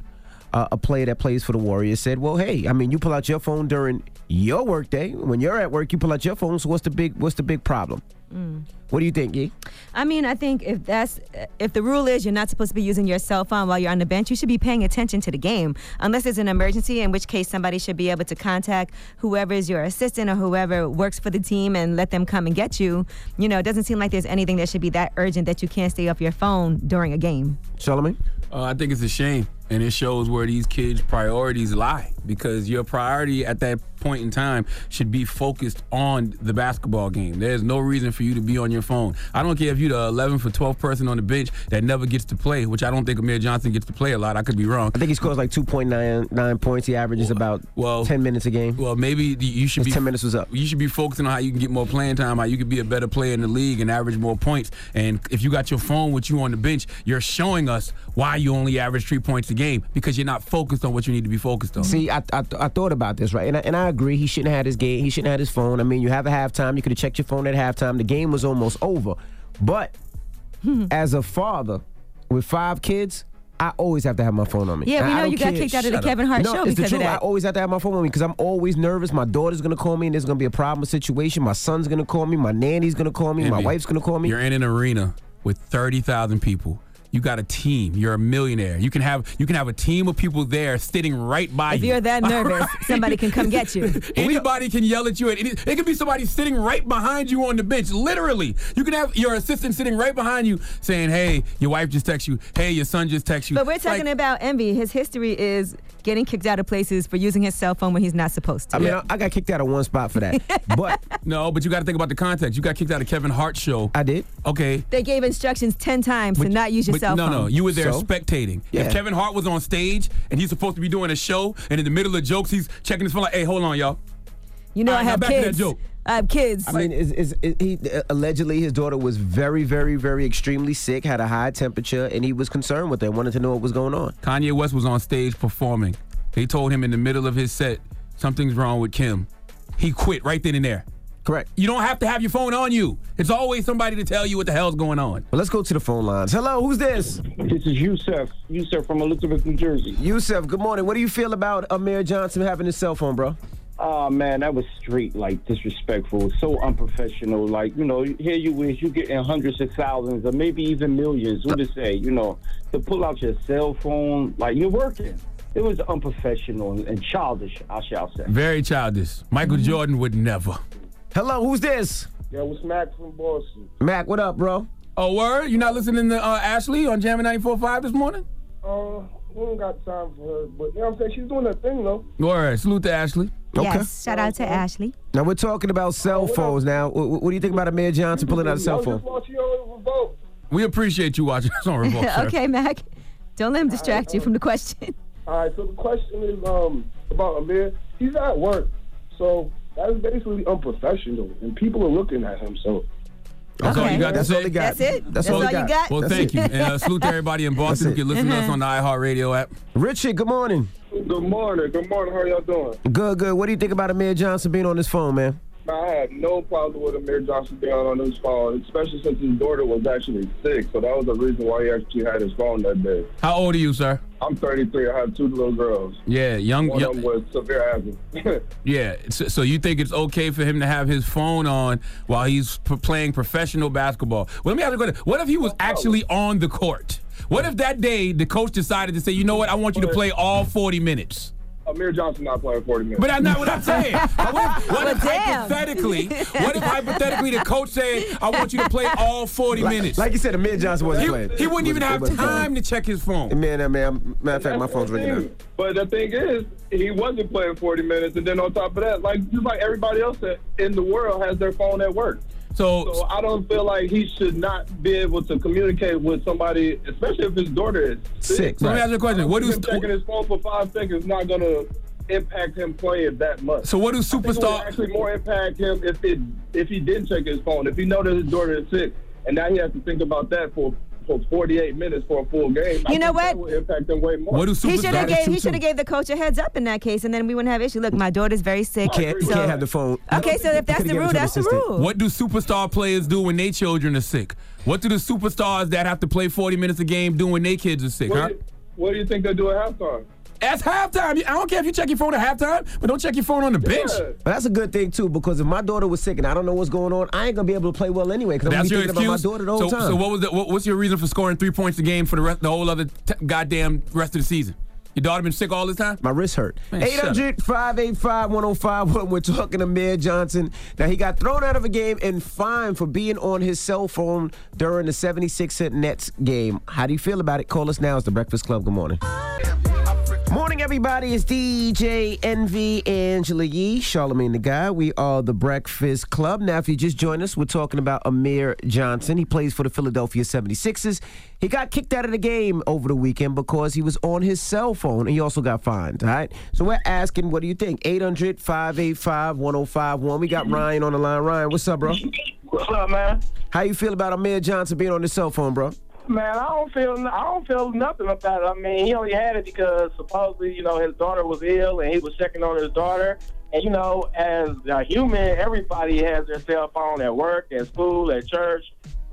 uh, a player that plays for the Warriors, said, "Well, hey, I mean, you pull out your phone during your workday. When you're at work, you pull out your phone. So what's the big what's the big problem? Mm. What do you think, Gee? I mean, I think if that's if the rule is you're not supposed to be using your cell phone while you're on the bench, you should be paying attention to the game. Unless it's an emergency, in which case somebody should be able to contact whoever is your assistant or whoever works for the team and let them come and get you. You know, it doesn't seem like there's anything that should be that urgent that you can't stay off your phone during a game. Charlamagne? Uh, I think it's a shame, and it shows where these kids' priorities lie. Because your priority at that point in time should be focused on the basketball game. There's no reason for you to be on your phone. I don't care if you're the 11 for 12 person on the bench that never gets to play, which I don't think Amir Johnson gets to play a lot. I could be wrong. I think he scores like 2.99 points. He averages about well, 10 minutes a game. Well, maybe you should His be 10 minutes was up. You should be focusing on how you can get more playing time, how you can be a better player in the league and average more points. And if you got your phone with you on the bench, you're showing us why you only average three points a game because you're not focused on what you need to be focused on. See, I, I, I thought about this, right? And I, and I agree. He shouldn't have had his game. He shouldn't have had his phone. I mean, you have a halftime. You could have checked your phone at halftime. The game was almost over. But as a father with five kids, I always have to have my phone on me. Yeah, we know don't you got kicked out of the Shut Kevin. Hart no, show it's the because of truth. I always have to have my phone on me because I'm always nervous. My daughter's gonna call me and there's gonna be a problem situation. My son's gonna call me. My nanny's gonna call me. my wife's gonna call me. You're in an arena with 30,000 people. You got a team. You're a millionaire. You can have you can have a team of people there sitting right by If you. If you're that nervous, somebody can come get you. Anybody can yell at you. At any, it could be somebody sitting right behind you on the bench. Literally, you can have your assistant sitting right behind you, saying, "Hey, your wife just texted you. Hey, your son just texted you." But we're talking Like, about Envy. His history is getting kicked out of places for using his cell phone when he's not supposed to. I mean, I, I got kicked out of one spot for that. but no, but you got to think about the context. You got kicked out of Kevin Hart's show. I did. Okay. they gave instructions 10 times to not use your But cell no, phone. no, no, you were there So? spectating. Yeah. If Kevin Hart was on stage and he's supposed to be doing a show, and in the middle of jokes, he's checking his phone like, "Hey, hold on, y'all." You know All I right, now have back to that joke. I have kids. I mean, is, is, is he uh, allegedly his daughter was very, very, very extremely sick, had a high temperature, and he was concerned with her, wanted to know what was going on. Kanye West was on stage performing. They told him in the middle of his set something's wrong with Kim. He quit right then and there. Correct. You don't have to have your phone on you. It's always somebody to tell you what the hell's going on. Well, let's go to the phone lines. Hello, who's this? This is Yusef. Yusef from Elizabeth, New Jersey. Yusef, good morning. What do you feel about Amir Johnson having his cell phone, bro? Oh man, that was straight like disrespectful, so unprofessional. Like you know, here you is, you getting hundreds of thousands or maybe even millions. What to say? You know, to pull out your cell phone, like you're working. It was unprofessional and, and childish, I shall say. Very childish. Michael Jordan would never. Hello, who's this? Yo, it's Max from Boston. Mac, what up, bro? Oh, word? You not listening to uh, Ashley on Jam'n 94.5 this morning? Uh, we don't got time for her, but you know what I'm saying? She's doing her thing, though. Word. Salute to Ashley. Yes, shout out to Ashley. Now we're talking about cell phones. Now, what, what do you think about Amir Johnson pulling out a cell phone? just watching you on Revolt. We appreciate you watching us on Revolt. okay, Mac. Don't let him distract you from the question. All right, so the question is um about Amir. He's at work, so that is basically unprofessional, and people are looking at him. So That's all you got That's to say? he got. That's it? That's, That's all, all he you got? Well, That's thank it. you. And uh, salute to everybody in Boston who That's it. can listen to us on the iHeartRadio app. Richard, good morning. good morning, good morning. How y'all doing? Good, good. What do you think about Amir Johnson being on this phone, man? I have no problem with Amir Johnson being on his phone, especially since his daughter was actually sick. So that was the reason why he actually had his phone that day. How old are you, sir? I'm 33. I have two little girls. Yeah, young. One young of them was severe asthma. yeah. So, so you think it's okay for him to have his phone on while he's p- playing professional basketball? Well, let me ask you a question. What if he was actually on the court? What if that day the coach decided to say, you know what, I want you to play all 40 minutes? Amir Johnson not playing 40 minutes. But that's not what I'm saying. What if, what if damn. hypothetically, what if hypothetically the coach said, I want you to play all 40 Like, minutes? like you said, Amir Johnson wasn't he, playing. he wouldn't even have time to check his phone. Man, uh, man, matter of fact, my phone's ringing now. But the thing is, he wasn't playing 40 minutes, and then on top of that, like just like everybody else in the world has their phone at work. So, So I don't feel like he should not be able to communicate with somebody, especially if his daughter is sick. So let me ask you a question. What do him checking his phone for five seconds not gonna impact him playing that much. So what do I think it would superstar- actually more impact him if it if he didn't check his phone, if he know that his daughter is sick, and now he has to think about that for for 48 minutes for a full game. I You know think That what? would impact him way more. What do He should have gave he should have gave the coach a heads up in that case, and then we wouldn't have issue. Look, my daughter's very sick. Can't, so- can't have the phone. Okay, so if that's the rule, that's the rule. What do superstar players do when their children are sick? What do the superstars that have to play 40 minutes a game do when their kids are sick, What, huh? do you, what do you think they do at halftime? That's halftime. I don't care if you check your phone at halftime, but don't check your phone on the bench. But that's a good thing too, because if my daughter was sick and I don't know what's going on, I ain't gonna be able to play well anyway. Because I'm gonna That's be your thinking excuse. about my daughter the whole so, time. so what was the, what, what's your reason for scoring three points a game for the rest, the whole other t- goddamn rest of the season? Your daughter been sick all this time? My wrist hurt. Man, shut up. 800 585 1051. We're talking to Amir Johnson. Now, he got thrown out of a game and fined for being on his cell phone during the 76ers Nets game. How do you feel about it? Call us now. It's the Breakfast Club. Good morning. Morning, everybody. It's DJ Envy Angela Yee, Charlamagne the Guy. We are the Breakfast Club. Now, if you just joined us, we're talking about Amir Johnson. He plays for the Philadelphia 76ers. He got kicked out of the game over the weekend because he was on his cell phone and he also got fined. All right. So we're asking, what do you think? 800 585 1051. We got Ryan on the line. Ryan, what's up, bro? What's up, man? How you feel about Amir Johnson being on his cell phone, bro? Man, I don't feel I don't feel nothing about it. I mean, he only had it because supposedly, you know, his daughter was ill and he was checking on his daughter. And you know, as a human, everybody has their cell phone at work, at school, at church.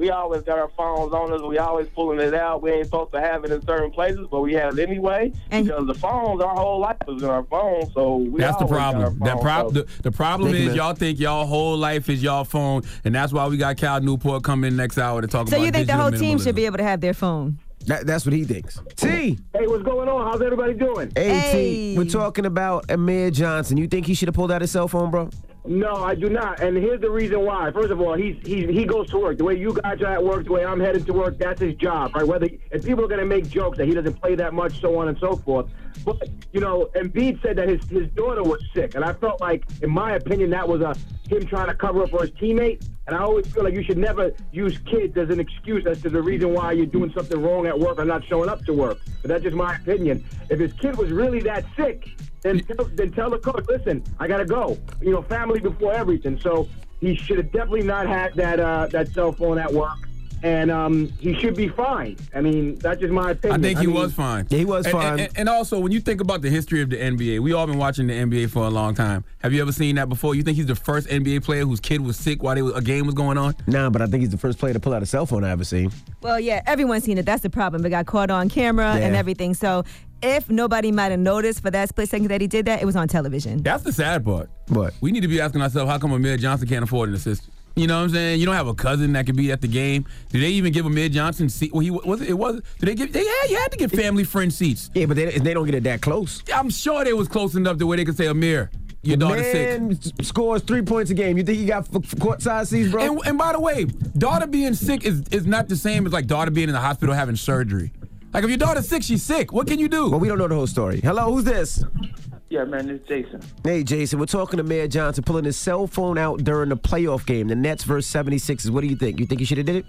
We always got our phones on us. We always pulling it out. We ain't supposed to have it in certain places, but we have it anyway because the phones, our whole life is in our phones. So we That's the always got our problem. That phones, prob- so- the, the problem Thank is man. y'all think y'all whole life is y'all phone, and that's why we got Cal Newport coming next hour to talk So about you think the digital whole team minimalism. should be able to have their phone? That, that's what he thinks. T. Hey, what's going on? How's everybody doing? Hey, T. We're talking about Amir Johnson. You think he should have pulled out his cell phone, bro? No, I do not. And here's the reason why. First of all, he's, he's he goes to work. The way you guys are at work, the way I'm headed to work, that's his job, right? Whether if people are going to make jokes that he doesn't play that much, so on and so forth. But you know, Embiid said that his his daughter was sick, and I felt like, in my opinion, that was a him trying to cover up for his teammate. And I always feel like you should never use kids as an excuse as to the reason why you're doing something wrong at work or not showing up to work. But that's just my opinion. If his kid was really that sick, then tell, then tell the coach, listen, I gotta go. You know, family before everything. So he should have definitely not had that uh, that cell phone at work, and um, he should be fine. I mean, that's just my opinion. I think he mean, was fine. Yeah, he was And- fine. And, and also, when you think about the history of the NBA, we all been watching the NBA for a long time. Have you ever seen that before? You think he's the first NBA player whose kid was sick while they was, a game was going on? Nah, but I think he's the first player to pull out a cell phone I ever seen. Well, yeah, everyone's seen it. That's the problem. It got caught on camera and everything. So if nobody might have noticed for that split second that he did that, it was on television. That's the sad part. What? We need to be asking ourselves, how come Amir Johnson can't afford an assistant? You know what I'm saying? You don't have a cousin that could be at the game. Do they even give Amir Johnson seat? Well, he was it. it was. Did they give? They had. You had to get family friend seats. Yeah, but they, they don't get it that close. I'm sure they was close enough to where they could say, Amir, your daughter's sick. Man s- scores three points a game. You think he got f- f- court size seats, bro? And, and by the way, daughter being sick is, is not the same as like daughter being in the hospital having surgery. Like if your daughter's sick, she's sick. What can you do? Well, we don't know the whole story. Hello, who's this? Yeah, man, it's Jason. Hey, Jason, we're talking to Amir Johnson pulling his cell phone out during the playoff game, the Nets versus 76ers. What do you think? You think he should have did it?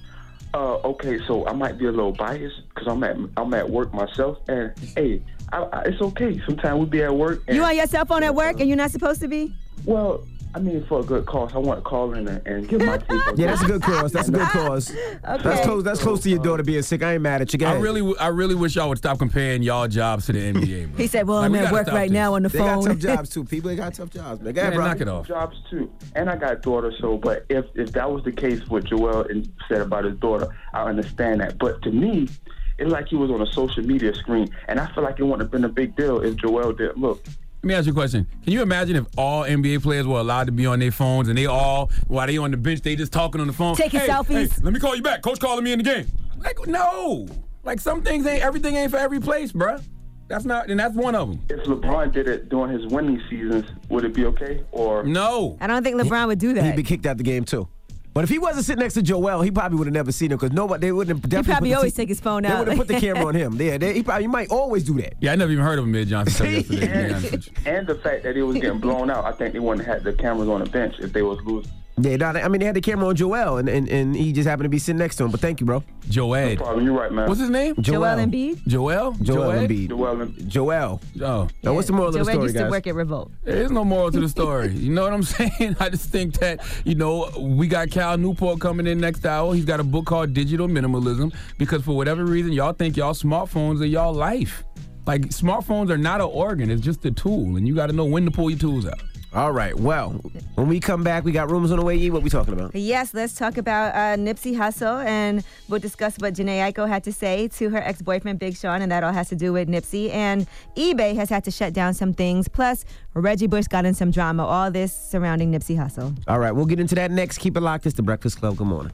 Uh, okay, so I might be a little biased because I'm at I'm at work myself, and hey, I, I, it's okay. Sometimes we be at work. And, You on your cell phone at work and you're not supposed to be? Well, I mean, for a good cause, I want to call in and, and give my take. on Yeah, that's a good cause. That's a good cause. That's close. That's close to your daughter being sick. I ain't mad at you. guys. I really, w- I really wish y'all would stop comparing y'all jobs to the NBA. Bro. He said, well, Like, I'm we at work right this. now on the phone. They got tough jobs too. People they got tough jobs, man. Go ahead, bro. knock it off. Jobs too, and I got daughter. So, but if if that was the case, what Joel and said about his daughter, I understand that. But to me, it's like he was on a social media screen, and I feel like it wouldn't have been a big deal if Joel did. Look, Let me ask you a question. Can you imagine if all NBA players were allowed to be on their phones and they all, while they on the bench, they just talking on the phone? Taking Hey, selfies. hey, let me call you back. Coach calling me in the game. Like, no. Like some things ain't, everything ain't for every place, bruh. That's not, and that's one of them. If LeBron did it during his winning seasons, would it be okay? Or no? I don't think LeBron would do that. He'd be kicked out the game too. But if he wasn't sitting next to Joel, he probably would have never seen him because nobody they wouldn't have He probably put the always t- take his phone They out. They would have put the camera on him. Yeah, they, he probably he might always do that. Yeah, I never even heard of Amir Johnson until yesterday. to be honest with you. and the fact that he was getting blown out, I think they wouldn't have had the cameras on the bench if they was losing. Yeah, no, I mean they had the camera on Joel, and, and, and he just happened to be sitting next to him. But thank you, bro. Joed. No problem. You're right, man. What's his name? Joel. Embiid? Joel? Joel Joed? Embiid. Joel Embiid. Joel. Oh. Now, what's the moral of the story, used to work at Revolt. There's no moral to the story. You know what I'm saying? I just think that, you know, we got Cal Newport coming in next hour. He's got a book called Digital Minimalism because for whatever reason, y'all think y'all smartphones are y'all life. Like, smartphones are not an organ, it's just a tool, and you got to know when to pull your tools out. All right. Well, when we come back, we got rumors on the way. E, what we talking about? Yes, let's talk about uh, Nipsey Hussle, and we'll discuss what Jhené Aiko had to say to her ex-boyfriend Big Sean, and that all has to do with Nipsey. And eBay has had to shut down some things. Plus, Reggie Bush got in some drama. All this surrounding Nipsey Hussle. All right, we'll get into that next. Keep it locked. It's the Breakfast Club. Good morning.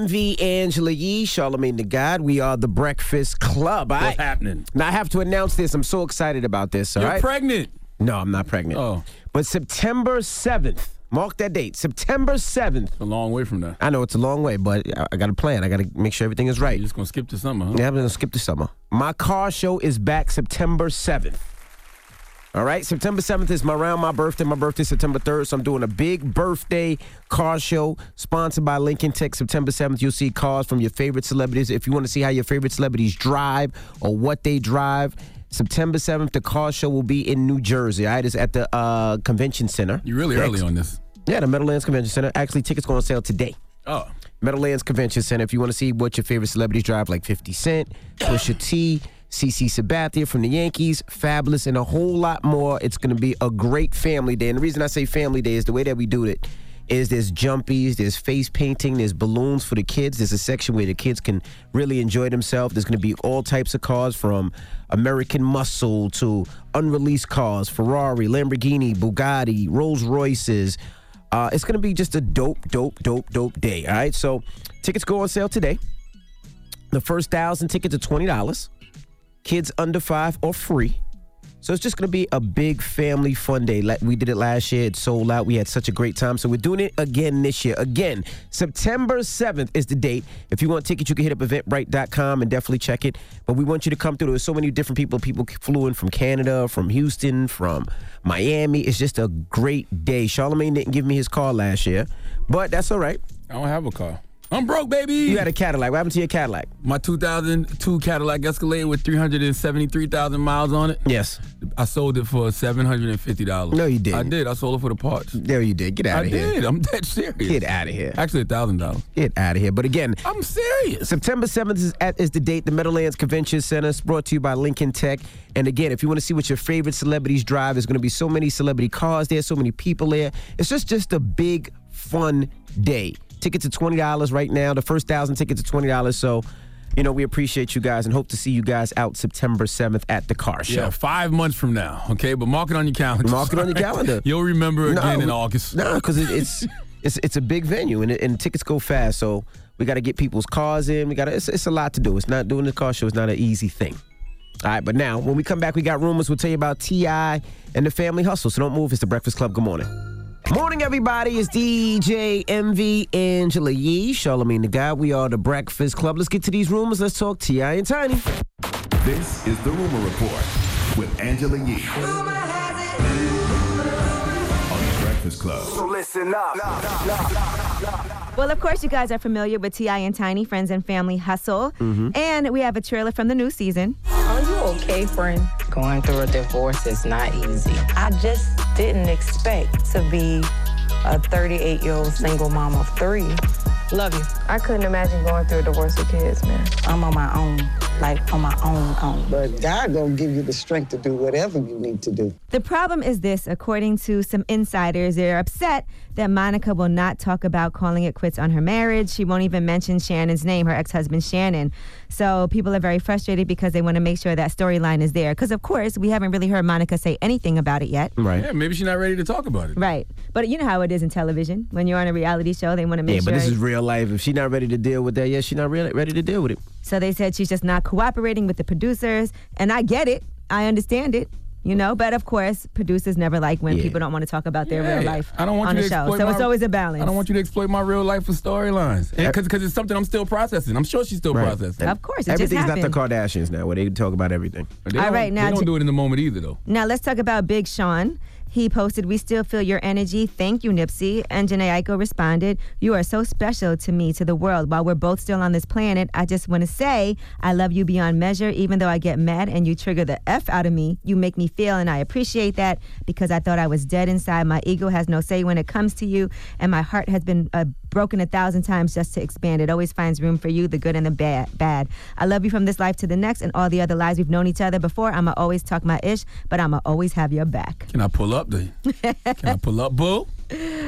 V. Angela Yee, Charlamagne the God. We are the Breakfast Club. What's right? happening? Now I have to announce this. I'm so excited about this. All You're right? pregnant. No, I'm not pregnant. Oh. But September 7th, mark that date. September 7th. A long way from now. I know it's a long way, but I, I got a plan. I got to make sure everything is right. You're just going to skip the summer, huh? Yeah, I'm going to skip the summer. My car show is back September 7th. All right, September 7th is my around my birthday. My birthday September 3rd, so I'm doing a big birthday car show sponsored by Lincoln Tech. September 7th, you'll see cars from your favorite celebrities. If you want to see how your favorite celebrities drive or what they drive, September 7th, the car show will be in New Jersey. All right, it's at the uh, convention center. You're really early on this. Yeah, the Meadowlands Convention Center. Actually, tickets go on sale today. Oh. Meadowlands Convention Center. If you want to see what your favorite celebrities drive, like 50 Cent, Pusha T, CC Sabathia from the Yankees, Fabolous, and a whole lot more. It's going to be a great family day. And the reason I say family day is the way that we do it is there's jumpies, there's face painting, there's balloons for the kids. There's a section where the kids can really enjoy themselves. There's going to be all types of cars from American Muscle to unreleased cars, Ferrari, Lamborghini, Bugatti, Rolls Royces. Uh, it's going to be just a dope, dope, dope, dope day. All right. So tickets go on sale today. The first thousand tickets are twenty dollars. Kids under five are free. So it's just going to be a big family fun day. Like we did it last year, it sold out. We had such a great time. So we're doing it again this year. Again, September 7th is the date. If you want tickets, you can hit up eventbrite.com and definitely check it. But we want you to come through. There's so many different people. People flew in from Canada, from Houston, from Miami. It's just a great day. Charlamagne didn't give me his car last year, but that's all right. I don't have a car. I'm broke, baby. You had a Cadillac. What happened to your Cadillac? My 2002 Cadillac Escalade with 373,000 miles on it. Yes. I sold it for $750. No, you didn't. I did. I sold it for the parts. There you did. Get out of here. I did. I'm dead serious. Get out of here. Actually, $1,000. Get out of here. But again, I'm serious. September 7th is, at, is the date. The Meadowlands Convention Center is brought to you by Lincoln Tech. And again, if you want to see what your favorite celebrities drive, there's going to be so many celebrity cars there, so many people there. It's just just a big, fun day. Tickets are $20 right now. The first thousand tickets are $20. So, you know, we appreciate you guys and hope to see you guys out September 7th at the car show. Yeah, five months from now. Okay, but mark it on your calendar. Mark it on your calendar. You'll remember again No, in August. No, because it, it's it's it's a big venue and, it, and tickets go fast. So we got to get people's cars in. We got. It's, it's a lot to do. It's not doing the car show. It's not an easy thing. All right, but now when we come back, we got rumors. We'll tell you about T.I. and the Family Hustle. So don't move. It's the Breakfast Club. Good morning. Morning, everybody. It's DJ Envy Angela Yee, Charlamagne the Guy. We are the Breakfast Club. Let's get to these rumors. Let's talk T.I. and Tiny. This is the Rumor Report with Angela Yee. On the Breakfast Club. So listen up. Well, of course, you guys are familiar with T.I. and Tiny Friends and Family Hustle, Mhm. and we have a trailer from the new season. Are you okay, friend? Going through a divorce is not easy. I just didn't expect to be a 38 year old single mom of three. Love you. I couldn't imagine going through a divorce with kids, man. I'm on my own, like on my own own. But God gonna give you the strength to do whatever you need to do. The problem is this according to some insiders, they're upset that Monica will not talk about calling it quits on her marriage. She won't even mention Shannon's name, her ex husband Shannon. So people are very frustrated because they want to make sure that storyline is there. Because, of course, we haven't really heard Monica say anything about it yet. Right. Yeah, maybe she's not ready to talk about it. Right. But you know how it is in television. When you're on a reality show, they want to make Yeah, sure. Yeah, but this is real life. If she's not ready to deal with that, yeah, she's not really ready to deal with it. So they said she's just not cooperating with the producers. And I get it. I understand it. You know, but of course, producers never like when Yeah. people don't want to talk about their real life I don't want on you the to show. exploit So my- it's always a balance. I don't want you to exploit my real life for storylines because it's something I'm still processing. I'm sure she's still Right. processing. Of course, it just Everything's not the. Kardashians now, where they talk about everything. They All now they don't J- do it in the moment either, though. Now let's talk about Big Sean. He posted, "We still feel your energy. Thank you, Nipsey." And Jhené Aiko responded, "You are so special to me, to the world. While we're both still on this planet, I just want to say I love you beyond measure. Even though I get mad and you trigger the f out of me, you make me feel, and I appreciate that because I thought I was dead inside. My ego has no say when it comes to you, and my heart has been uh, broken a thousand times just to expand. It always finds room for you, the good and the bad. Bad. I love you from this life to the next, and all the other lives we've known each other before. I'ma always talk my ish, but I'ma always have your back." Can I pull up, then? Can I pull up, boo?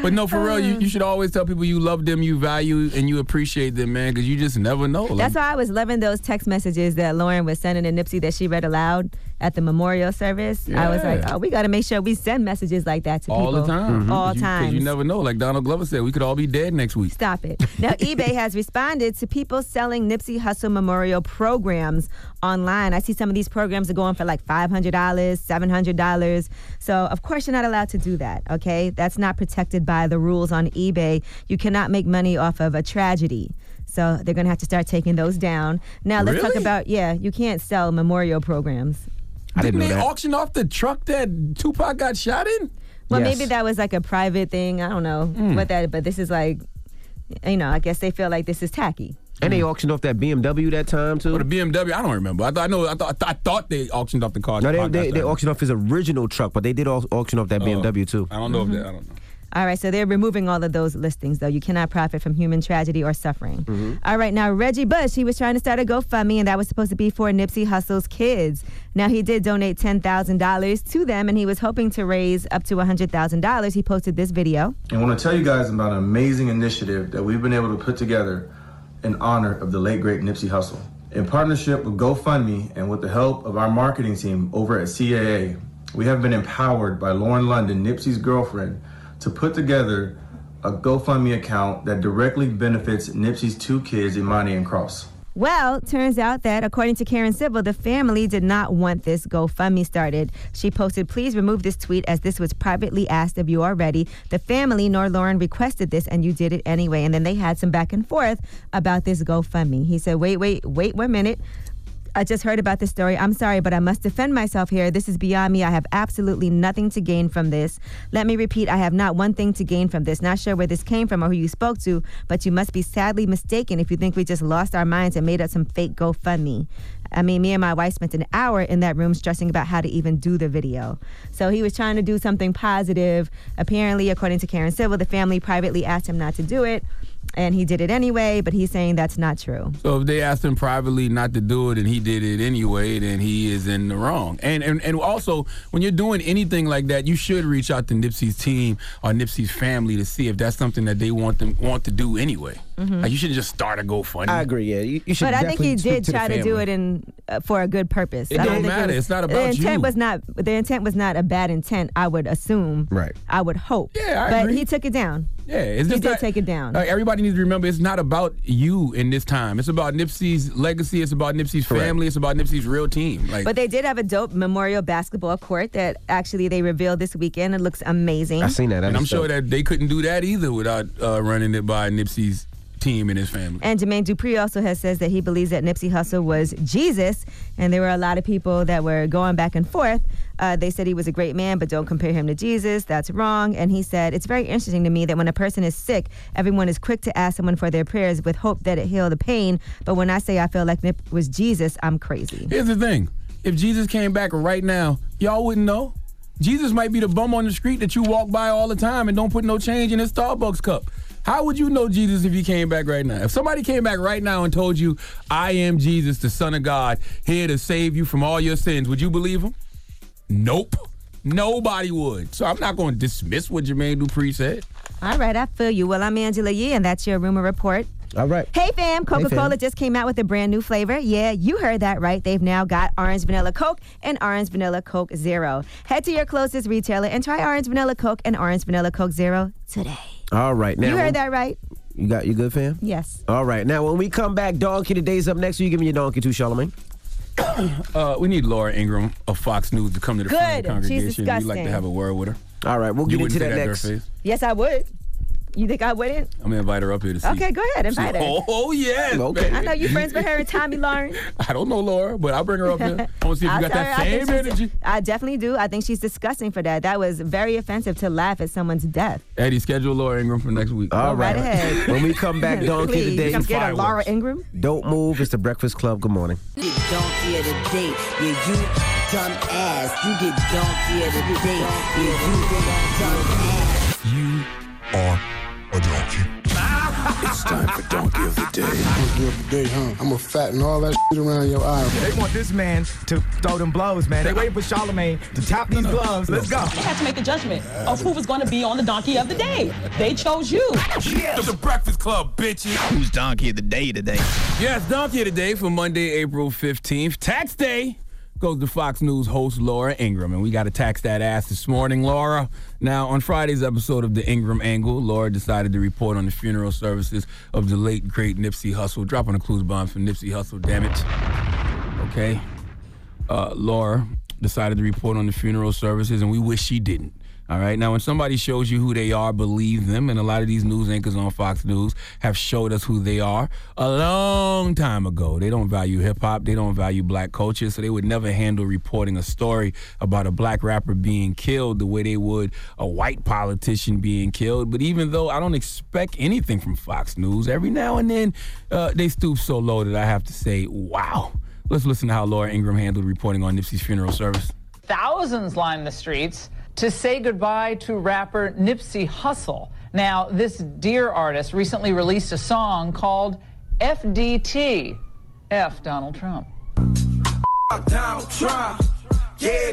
But no, for real, you, you should always tell people you love them, you value, and you appreciate them, man, because you just never know. Like, That's why I was loving those text messages that Lauren was sending to Nipsey that she read aloud at the memorial service. I was like, oh, we got to make sure we send messages like that to all people all the time. all mm-hmm. Because you-. You never know. Like Donald Glover said, we could all be dead next week. Stop it. Now, eBay has responded to people selling Nipsey Hussle memorial programs online. I see some of these programs are going for like $500, $700. So, of course, you're not allowed to do that, okay? That's not protected by the rules on eBay. You cannot make money off of a tragedy. So, they're going to have to start taking those down. Now, let's talk about, yeah, you can't sell memorial programs. I didn't know they that. auction off the truck that Tupac got shot in? Well, Yes. maybe that was like a private thing. I don't know what that, but this is like, you know, I guess they feel like this is tacky. And they auctioned off that BMW that time too. Or the BMW? I don't remember. I, thought I know. I thought, I thought they auctioned off the car. No, they, they, they auctioned off his original truck, but they did au- auction off that Oh. BMW too. I don't know if Mm-hmm. that. I don't know. All right, so they're removing all of those listings, though. You cannot profit from human tragedy or suffering. Mm-hmm. All right, now Reggie Bush, he was trying to start a GoFundMe, and that was supposed to be for Nipsey Hussle's kids. Now he did donate ten thousand dollars to them, and he was hoping to raise up to hundred thousand dollars. He posted this video. I want to tell you guys about an amazing initiative that we've been able to put together in honor of the late great Nipsey Hussle. In partnership with GoFundMe and with the help of our marketing team over at CAA, we have been empowered by Lauren London, Nipsey's girlfriend, to put together a GoFundMe account that directly benefits Nipsey's two kids, Emani and Kross. Well, turns out that according to Karen Civil, the family did not want this GoFundMe started. She posted, "Please remove this tweet as this was privately asked of you already. The family nor Lauren requested this, and you did it anyway." And then they had some back and forth about this GoFundMe. He said, "Wait, wait, wait one minute." I just heard about this story. I'm sorry, but I must defend myself here. This is beyond me. I have absolutely nothing to gain from this. Let me repeat, I have not one thing to gain from this. Not sure where this came from or who you spoke to, but you must be sadly mistaken if you think we just lost our minds and made up some fake GoFundMe. I mean, me and my wife spent an hour in that room stressing about how to even do the video. So he was trying to do something positive. Apparently, according to Karen Civil, the family privately asked him not to do it, and he did it anyway, but he's saying that's not true. So if they asked him privately not to do it and he did it anyway, then he is in the wrong. And and, and also when you're doing anything like that, you should reach out to Nipsey's team or Nipsey's family to see if that's something that they want them want to do anyway. Mhm. Like you shouldn't just start a GoFundMe. I agree. Yeah, you, you should. But I think he did to try to, do it in uh, for a good purpose. It I don't think matter. was- It's not the intent you. was not the intent was not a bad intent. I would assume. Right. I would hope. Yeah, I but agree. he took it down. Yeah, it's he just did not- take it down. Like, everybody needs to remember it's not about you in this time. It's about Nipsey's legacy. It's about Nipsey's family. It's about Nipsey's real team. Like but they did have a dope memorial basketball court that actually they revealed this weekend. It looks amazing. I've seen that. that and I'm sure that they couldn't do that either without uh, running it by Nipsey's team and his family. And Jermaine Dupri also has says that he believes that Nipsey Hussle was Jesus, and there were a lot of people that were going back and forth. Uh, they said he was a great man, but don't compare him to Jesus. That's wrong. And he said it's very interesting to me that when a person is sick, everyone is quick to ask someone for their prayers with hope that it heal the pain. But when I say I feel like Nip was Jesus, I'm crazy. Here's the thing: if Jesus came back right now, y'all wouldn't know. Jesus might be the bum on the street that you walk by all the time and don't put no change in his Starbucks cup. How would you know Jesus if he came back right now? If somebody came back right now and told you, "I am Jesus, the Son of God, here to save you from all your sins," would you believe him? Nope. Nobody would. So I'm not going to dismiss what Jermaine Dupri said. All right, I feel you. Well, I'm Angela Yee, and that's your rumor report. All right. Hey fam, Coca Cola fam. just came out with a brand new flavor. Yeah, you heard that right. They've now got Orange Vanilla Coke and Orange Vanilla Coke Zero. Head to your closest retailer and try Orange Vanilla Coke and Orange Vanilla Coke Zero today. All right. Now you heard that right? You got you good, fam? Yes. All right. Now when we come back, Donkey today's up next. So you give me your donkey too, Charlamagne. Uh, we need Laura Ingraham of Fox News to come to the front of the Good. She's congregation. We'd like to have a word with her. All right, we'll you get wouldn't into say that to her next. face? Yes, I would. You think I wouldn't? I'm gonna invite her up here to see. Okay, go ahead, invite her. Oh, oh yes. Okay. I know you friends with her and Tomi Lahren. I don't know Laura, but I'll bring her up here. I want to see if you I'll got that her, same she's- energy. I definitely do. I think she's disgusting for that. That was very offensive to laugh at someone's death. Eddie, schedule Laura Ingraham for next week. All right right. ahead. When we come back, donkey Please, today. I'm scared of Laura Ingraham. Don't move. It's the Breakfast Club. Good morning. Get donkey of the day, yeah, you dumb ass. You get donkey of the day, yeah, you dumb ass. You are a donkey. It's time for Donkey of the Day. Donkey of the day, huh? I'm gonna fatten all that shit around your eye. They want this man to throw them blows, man. They waiting for Charlamagne to tap these gloves. Let's go. They had to make a judgment of who was going to be on the donkey of the day. They chose you. It's the Breakfast Club, bitches. Who's donkey of the day today? Yes, Donkey of the Day for Monday, April 15th. Tax Day goes to Fox News host Laura Ingraham. And we got to tax that ass this morning, Laura. Now, on Friday's episode of The Ingraham Angle, Laura decided to report on the funeral services of the late, great Nipsey Hussle. Dropping a clues bomb for Nipsey Hussle, damn it. Okay. Uh, Laura decided to report on the funeral services, and we wish she didn't. All right. Now, when somebody shows you who they are, believe them. And a lot of these news anchors on Fox News have showed us who they are a long time ago. They don't value hip hop. They don't value black culture. So they would never handle reporting a story about a black rapper being killed the way they would a white politician being killed. But even though I don't expect anything from Fox News, every now and then uh, they stoop so low that I have to say, wow. Let's listen to how Laura Ingraham handled reporting on Nipsey's funeral service. Thousands lined the streets to say goodbye to rapper Nipsey Hussle. Now, this dear artist recently released a song called FDT. F Donald Trump. Donald Trump. Yeah,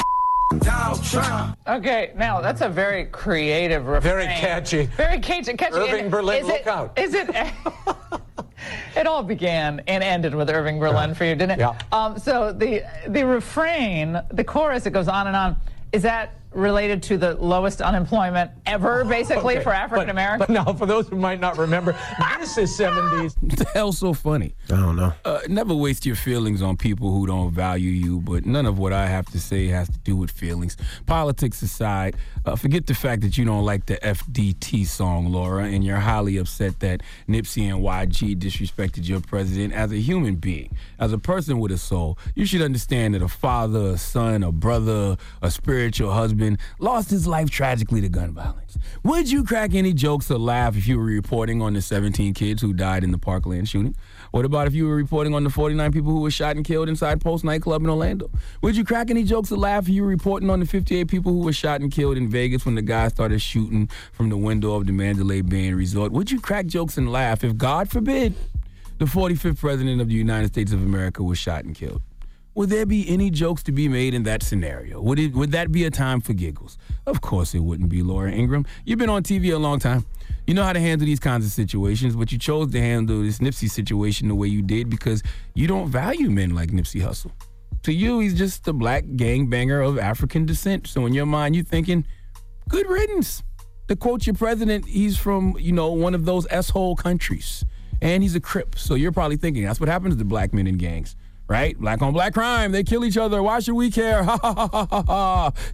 Donald Trump. Okay, now that's a very creative refrain. Very catchy. Very catchy. catchy. Irving And Berlin, is look it- out. Is it? it all began and ended with Irving Berlin for you, didn't it? Yeah. Um, so the the refrain, the chorus, it goes on and on. Is that related to the lowest unemployment ever, basically, Okay, for African Americans? But now, for those who might not remember, this is 70s. What the hell's so funny? I don't know. Uh, never waste your feelings on people who don't value you, but none of what I have to say has to do with feelings. Politics aside, uh, forget the fact that you don't like the FDT song, Laura, and you're highly upset that Nipsey and YG disrespected your president as a human being, as a person with a soul. You should understand that a father, a son, a brother, a spiritual husband lost his life tragically to gun violence. Would you crack any jokes or laugh if you were reporting on the 17 kids who died in the Parkland shooting? What about if you were reporting on the 49 people who were shot and killed inside Pulse nightclub in Orlando? Would you crack any jokes or laugh if you were reporting on the 58 people who were shot and killed in Vegas when the guy started shooting from the window of the Mandalay Bay Resort? Would you crack jokes and laugh if, God forbid, the 45th president of the United States of America was shot and killed? Would there be any jokes to be made in that scenario? Would it would that be a time for giggles? Of course it wouldn't be, Laura Ingraham. You've been on TV a long time. You know how to handle these kinds of situations, but you chose to handle this Nipsey situation the way you did because you don't value men like Nipsey Hussle. To you, he's just a black gangbanger of African descent. So in your mind, you're thinking, good riddance. To quote your president, he's from, you know, one of those S-hole countries. And he's a Crip. So you're probably thinking, that's what happens to black men in gangs right? Black on black crime. They kill each other. Why should we care?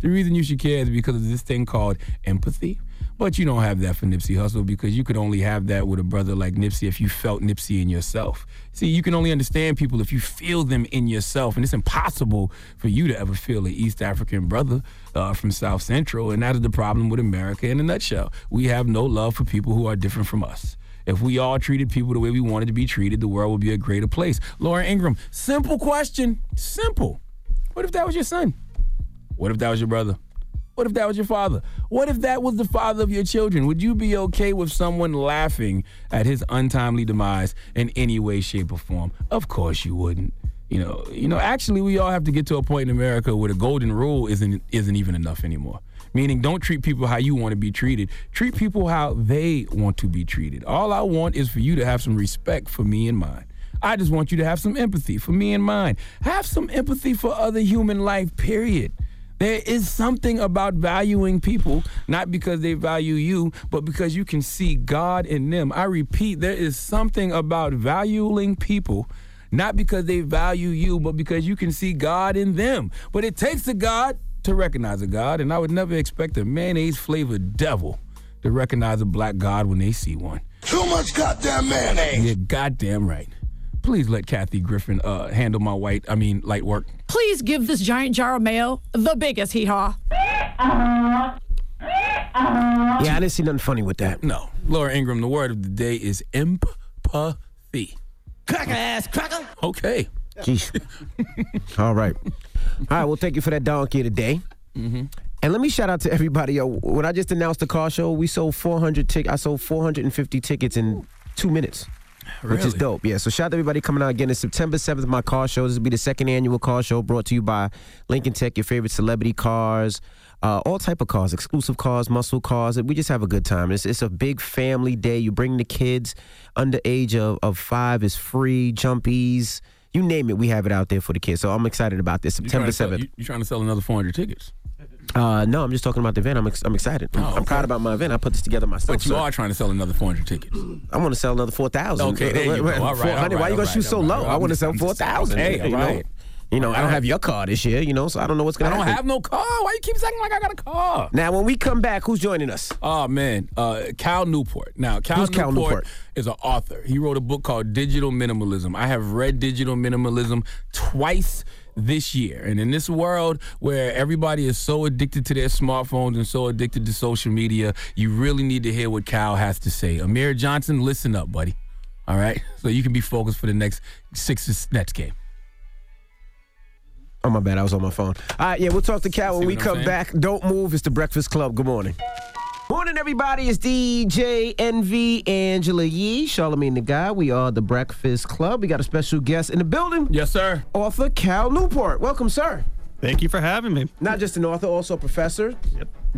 The reason you should care is because of this thing called empathy. But you don't have that for Nipsey Hussle because you could only have that with a brother like Nipsey if you felt Nipsey in yourself. See, you can only understand people if you feel them in yourself, and it's impossible for you to ever feel an East African brother uh, from South Central, and that is the problem with America in a nutshell. We have no love for people who are different from us. If we all treated people the way we wanted to be treated, the world would be a greater place. Laura Ingraham, simple question. Simple. What if that was your son? What if that was your brother? What if that was your father? What if that was the father of your children? Would you be okay with someone laughing at his untimely demise in any way, shape, or form? Of course you wouldn't. You know, you know, actually we all have to get to a point in America where the golden rule isn't isn't even enough anymore. Meaning don't treat people how you want to be treated. Treat people how they want to be treated. All I want is for you to have some respect for me and mine. I just want you to have some empathy for me and mine. Have some empathy for other human life, period. There is something about valuing people, not because they value you, but because you can see God in them. I repeat, there is something about valuing people, not because they value you, but because you can see God in them. But it takes a God to recognize a God, and I would never expect a mayonnaise flavored devil to recognize a black God when they see one. Too much goddamn mayonnaise. You're goddamn right. Please let Kathy Griffin uh, handle my white, I mean, light work. Please give this giant jar of mayo the biggest hee haw. Yeah, I didn't see nothing funny with that. No. Laura Ingraham, the word of the day is empathy. Cracker ass cracker. Okay. Jeez. All right. All right, well, thank you for that donkey today. Mm-hmm. And let me shout out to everybody. Yo, when I just announced the car show, we sold 400 tickets. I sold 450 tickets in two minutes. Which is dope, yeah. So shout out to everybody coming out again. It's September 7th, my car show. This will be the second annual car show brought to you by Lincoln Tech, your favorite celebrity cars, uh, all type of cars, exclusive cars, muscle cars. We just have a good time. It's, it's a big family day. You bring the kids under age of, of five is free, jumpies, you name it. We have it out there for the kids. So I'm excited about this. September sell, 7th. you, trying to sell another 400 tickets? Uh, no, I'm just talking about the event. I'm, ex- I'm excited. I'm, I'm proud about my event. I put this together myself. But you so are trying to sell another 400 tickets. I want to sell another 4,000. Okay, there you go. All right, all 400. Why right, you going all to shoot right, so low? right. I want to sell just- I'm just- 4,000. Hey, all you know? Right. You know, I don't have your car this year, you know, so I don't know what's going to happen. I don't have no car. Why you keep acting like I got a car? Now, when we come back, who's joining us? Oh man, uh, Cal Newport. Now, Cal Newport, Cal Newport? is an author. He wrote a book called Digital Minimalism. I have read Digital Minimalism twice this year. And in this world where everybody is so addicted to their smartphones and so addicted to social media, you really need to hear what Cal has to say. Amir Johnson, listen up, buddy. All right? So you can be focused for the next Sixers Nets game. Oh, my bad. I was on my phone. All right, yeah, we'll talk to Cal when we come saying? back. Don't move. It's the Breakfast Club. Good morning. Morning, everybody. It's DJ Envy Angela Yee, Charlamagne the Guy. We are the Breakfast Club. We got a special guest in the building. Yes, sir. Author Cal Newport. Welcome, sir. Thank you for having me. Not just an author, also a professor,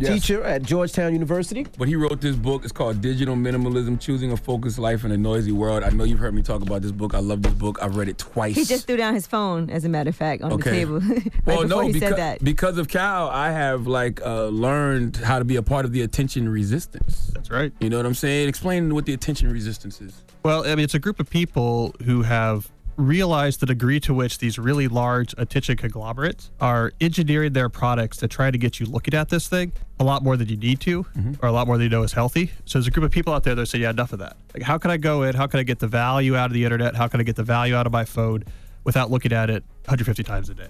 Yes. teacher at Georgetown University. But he wrote this book. It's called Digital Minimalism Choosing a Focused Life in a Noisy World. I know you've heard me talk about this book. I love this book. I've read it twice. He just threw down his phone, as a matter of fact, on Okay. the table. right well, no, he because, said that. because of Cal, I have like uh, learned how to be a part of the attention resistance. That's right. You know what I'm saying? Explain what the attention resistance is. Well, I mean, it's a group of people who have realized the degree to which these really large attention conglomerates are engineering their products to try to get you looking at this thing a lot more than you need to, mm-hmm. or a lot more than you know is healthy. So there's a group of people out there that say, yeah, enough of that. Like, how can I go in? How can I get the value out of the internet? How can I get the value out of my phone without looking at it 150 times a day?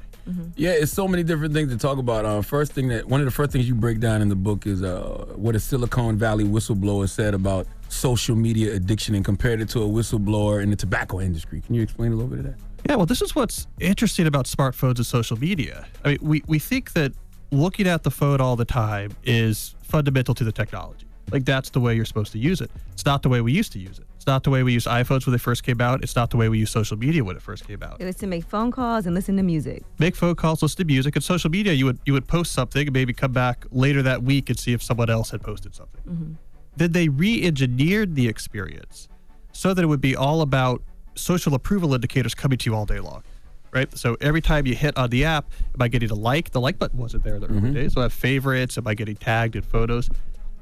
Yeah, it's so many different things to talk about. Uh, first thing that one of the first things you break down in the book is uh, what a Silicon Valley whistleblower said about social media addiction and compared it to a whistleblower in the tobacco industry. Can you explain a little bit of that? Yeah, well, this is what's interesting about smartphones and social media. I mean, we, we think that looking at the phone all the time is fundamental to the technology. Like, that's the way you're supposed to use it. It's not the way we used to use it. It's not the way we used iPhones when they first came out. It's not the way we used social media when it first came out. It was to make phone calls and listen to music. Make phone calls, listen to music, and social media. You would you would post something and maybe come back later that week and see if someone else had posted something. Mm-hmm. Then they re-engineered the experience so that it would be all about social approval indicators coming to you all day long. Right. So every time you hit on the app, am I getting a like? The like button wasn't there in the early days. So I have favorites. Am I getting tagged in photos?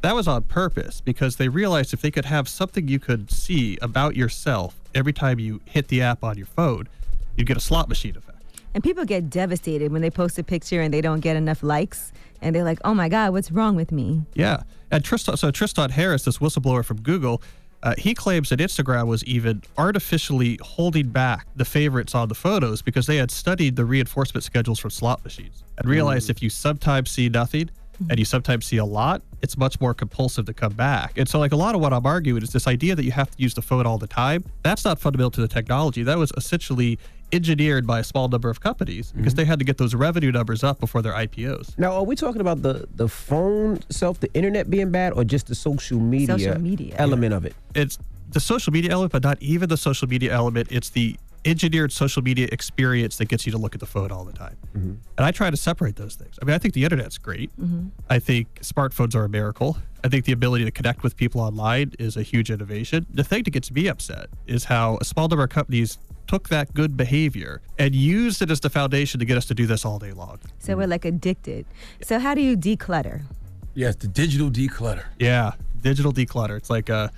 That was on purpose because they realized if they could have something you could see about yourself every time you hit the app on your phone, you'd get a slot machine effect. And people get devastated when they post a picture and they don't get enough likes. And they're like, oh my God, what's wrong with me? Yeah. And Tristan, so Tristan Harris, this whistleblower from Google, uh, he claims that Instagram was even artificially holding back the favorites on the photos because they had studied the reinforcement schedules from slot machines and realized if you sometimes see nothing and you sometimes see a lot, it's much more compulsive to come back. And so, like a lot of what I'm arguing is this idea that you have to use the phone all the time. That's not fundamental to the technology. That was essentially engineered by a small number of companies because mm-hmm. they had to get those revenue numbers up before their IPOs. Now, are we talking about the the phone itself, the internet being bad, or just the social media, Social media. element of it? it's the social media element, but not even the social media element. It's the engineered social media experience that gets you to look at the phone all the time. Mm-hmm. And I try to separate those things. I mean, I think the internet's great. Mhm. I think smartphones are a miracle. I think the ability to connect with people online is a huge innovation. The thing that gets me upset is how a small number of companies took that good behavior and used it as the foundation to get us to do this all day long. So we're like addicted. So how do you declutter? Yes, the digital declutter. Yeah, digital declutter. It's like uh,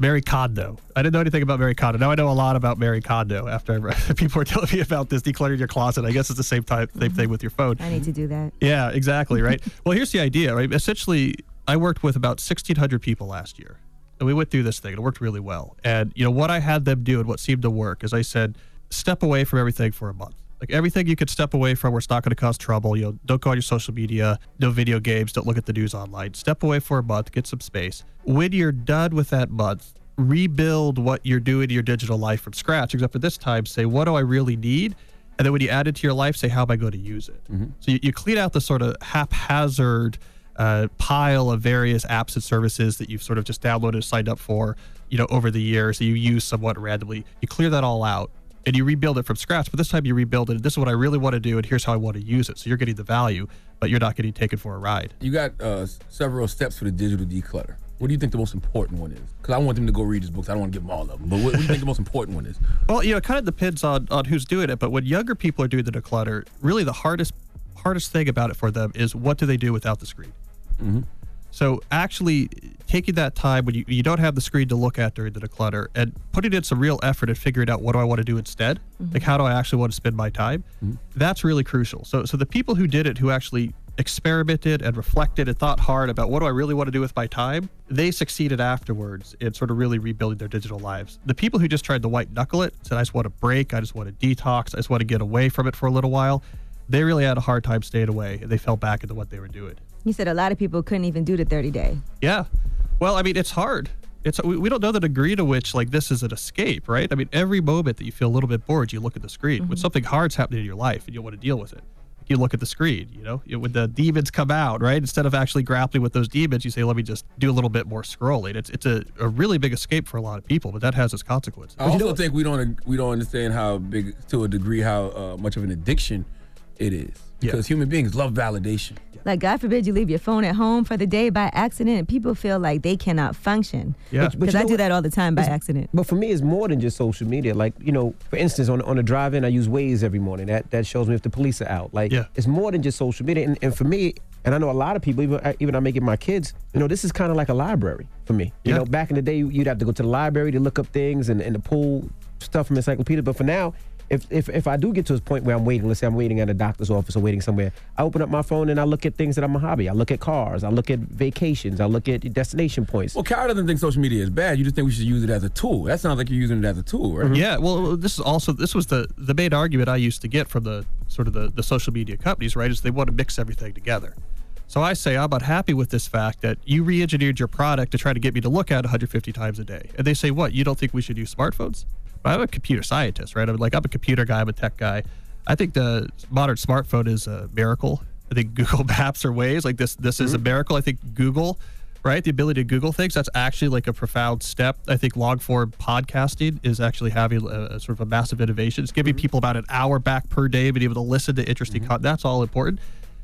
Marie Kondo. I didn't know anything about Marie Kondo. Now I know a lot about Marie Kondo after people were telling me about this decluttering your closet. I guess it's the same type, same thing with your phone. I need to do that. Yeah, exactly, right? well, here's the idea, right? Essentially, I worked with about 1,600 people last year. And we went through this thing. It worked really well. And, you know, what I had them do and what seemed to work is I said, step away from everything for a month. Like everything you could step away from where it's not going to cause trouble. You know, don't go on your social media, no video games, don't look at the news online. Step away for a month, get some space. When you're done with that month, rebuild what you're doing in your digital life from scratch, except for this time, say, what do I really need? And then when you add it to your life, say, how am I going to use it? So you, you clean out the sort of haphazard uh, pile of various apps and services that you've sort of just downloaded signed up for, you know, over the years that you use somewhat randomly. You clear that all out and you rebuild it from scratch. But this time you rebuild it. This is what I really want to do, and here's how I want to use it. So you're getting the value, but you're not getting taken for a ride. You got uh, several steps for the digital declutter. What do you think the most important one is? Because I want them to go read his books. I don't want to give them all of them. But what, what do you think the most important one is? Well, you know, it kind of depends on on who's doing it. But when younger people are doing the declutter, really the hardest hardest thing about it for them is what do they do without the screen. Mm-hmm. So actually taking that time when you, you don't have the screen to look at during the declutter and putting in some real effort and figuring out what do I want to do instead? Mhm. Like how do I actually want to spend my time? That's really crucial. So so the people who did it who actually experimented and reflected and thought hard about what do I really want to do with my time, they succeeded afterwards in sort of really rebuilding their digital lives. The people who just tried to white knuckle it, said I just want to break, I just want to detox, I just want to get away from it for a little while, they really had a hard time staying away and they fell back into what they were doing. You said a lot of people couldn't even do the 30 day. Yeah. Well, I mean, it's hard. It's we, we don't know the degree to which like this is an escape, right? I mean, every moment that you feel a little bit bored, you look at the screen. When Mhm. something hard's happening in your life and you want to deal with it, you look at the screen. You know, You- when the demons come out, right? Instead of actually grappling with those demons, you say, "Let me just do a little bit more scrolling." It's it's a, a really big escape for a lot of people, but that has its consequences. I also think we don't we don't understand how big to a degree how uh, much of an addiction it is because human beings love validation. Like, God forbid you leave your phone at home for the day by accident, and people feel like they cannot function. Yeah. But- but Because I do what? that all the time by It's- accident. But for me, it's more than just social media. Like you know, for instance, on on a drive-in, I use Waze every morning. That that shows me if the police are out. Like it's more than just social media. And, and for me, and I know a lot of people, even I- even I make it my kids. You know, this is kind of like a library for me. You Yeah. know, back in the day, you'd have to go to the library to look up things and, and to pull stuff from encyclopedia. But for now. If, if, if I do get to a point where I'm waiting, let's say I'm waiting at a doctor's office or waiting somewhere, I open up my phone and I look at things that I'm a hobby. I look at cars, I look at vacations, I look at destination points. Well, Cal doesn't think social media is bad. You just think we should use it as a tool. That sounds like you're using it as a tool, right? Mm-hmm. Yeah, well, this is also this was the the main argument I used to get from the sort of the, the social media companies, right? Is they want to mix everything together. So I say I'm about happy with this fact that you re-engineered your product to try to get me to look at 150 times a day, and they say what? You don't think we should use smartphones? I'm a computer scientist, right? I'm like I'm a computer guy, I'm a tech guy. I think the modern smartphone is a miracle. I think Google Maps or Waze like this this is a mm-hmm. miracle. I think Google right? The ability to Google things, that's actually like a profound step. I think long form podcasting is actually having a, a sort of a massive innovation. It's giving mm-hmm. people about an hour back per day, being able to listen to interesting mm-hmm. content. That's all important.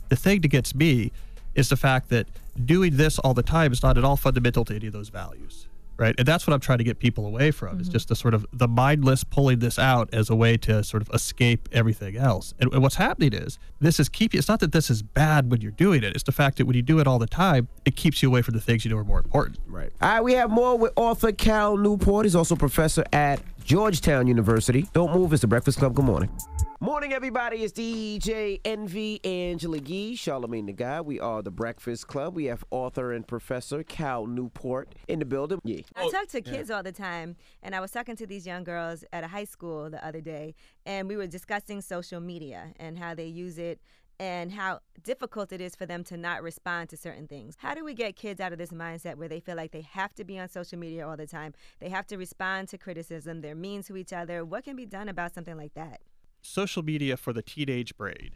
The thing that gets me is the fact that doing this all the time is not at all fundamental to any of those values. Right. And that's what I'm trying to get people away from. It's mm-hmm. just the sort of the mindless pulling this out as a way to sort of escape everything else. And, and what's happening is this is keeping, it's not that this is bad when you're doing it. It's the fact that when you do it all the time, it keeps you away from the things you know are more important. Right. All right, we have more with author Cal Newport. He's also professor at Georgetown University. Don't move, it's the Breakfast Club. Good morning. Morning, everybody. It's DJ Envy Angela Yee, Charlamagne the Guy. We are the Breakfast Club. We have author and professor Cal Newport in the building. Yeah. I oh, talk to kids all the time, and I was talking to these young girls at a high school the other day, and we were discussing social media and how they use it and how difficult it is for them to not respond to certain things. How do we get kids out of this mindset where they feel like they have to be on social media all the time? They have to respond to criticism, they're mean to each other. What can be done about something like that? social media for the teenage brain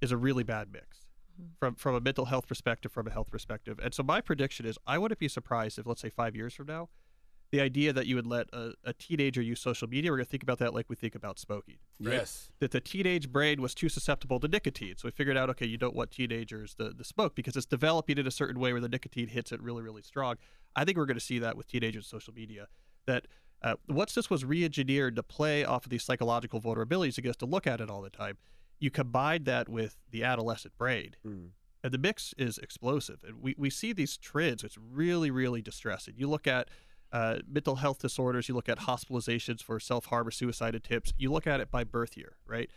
is a really bad mix mm-hmm. from from a mental health perspective, from a health perspective. And so my prediction is I wouldn't be surprised if let's say five years from now, the idea that you would let a, a teenager use social media, we're gonna think about that like we think about smoking. right? Yes. That the teenage brain was too susceptible to nicotine. So we figured out, okay, you don't want teenagers to, to smoke because it's developing in a certain way where the nicotine hits it really, really strong. I think we're gonna see that with teenagers and social media. That uh, once this was re-engineered to play off of these psychological vulnerabilities, it gets to look at it all the time. You combine that with the adolescent brain, and the mix is explosive. And we, we see these trends. It's really, really distressing. You look at uh, mental health disorders, you look at hospitalizations for self harm or suicide attempts, you look at it by birth year, right?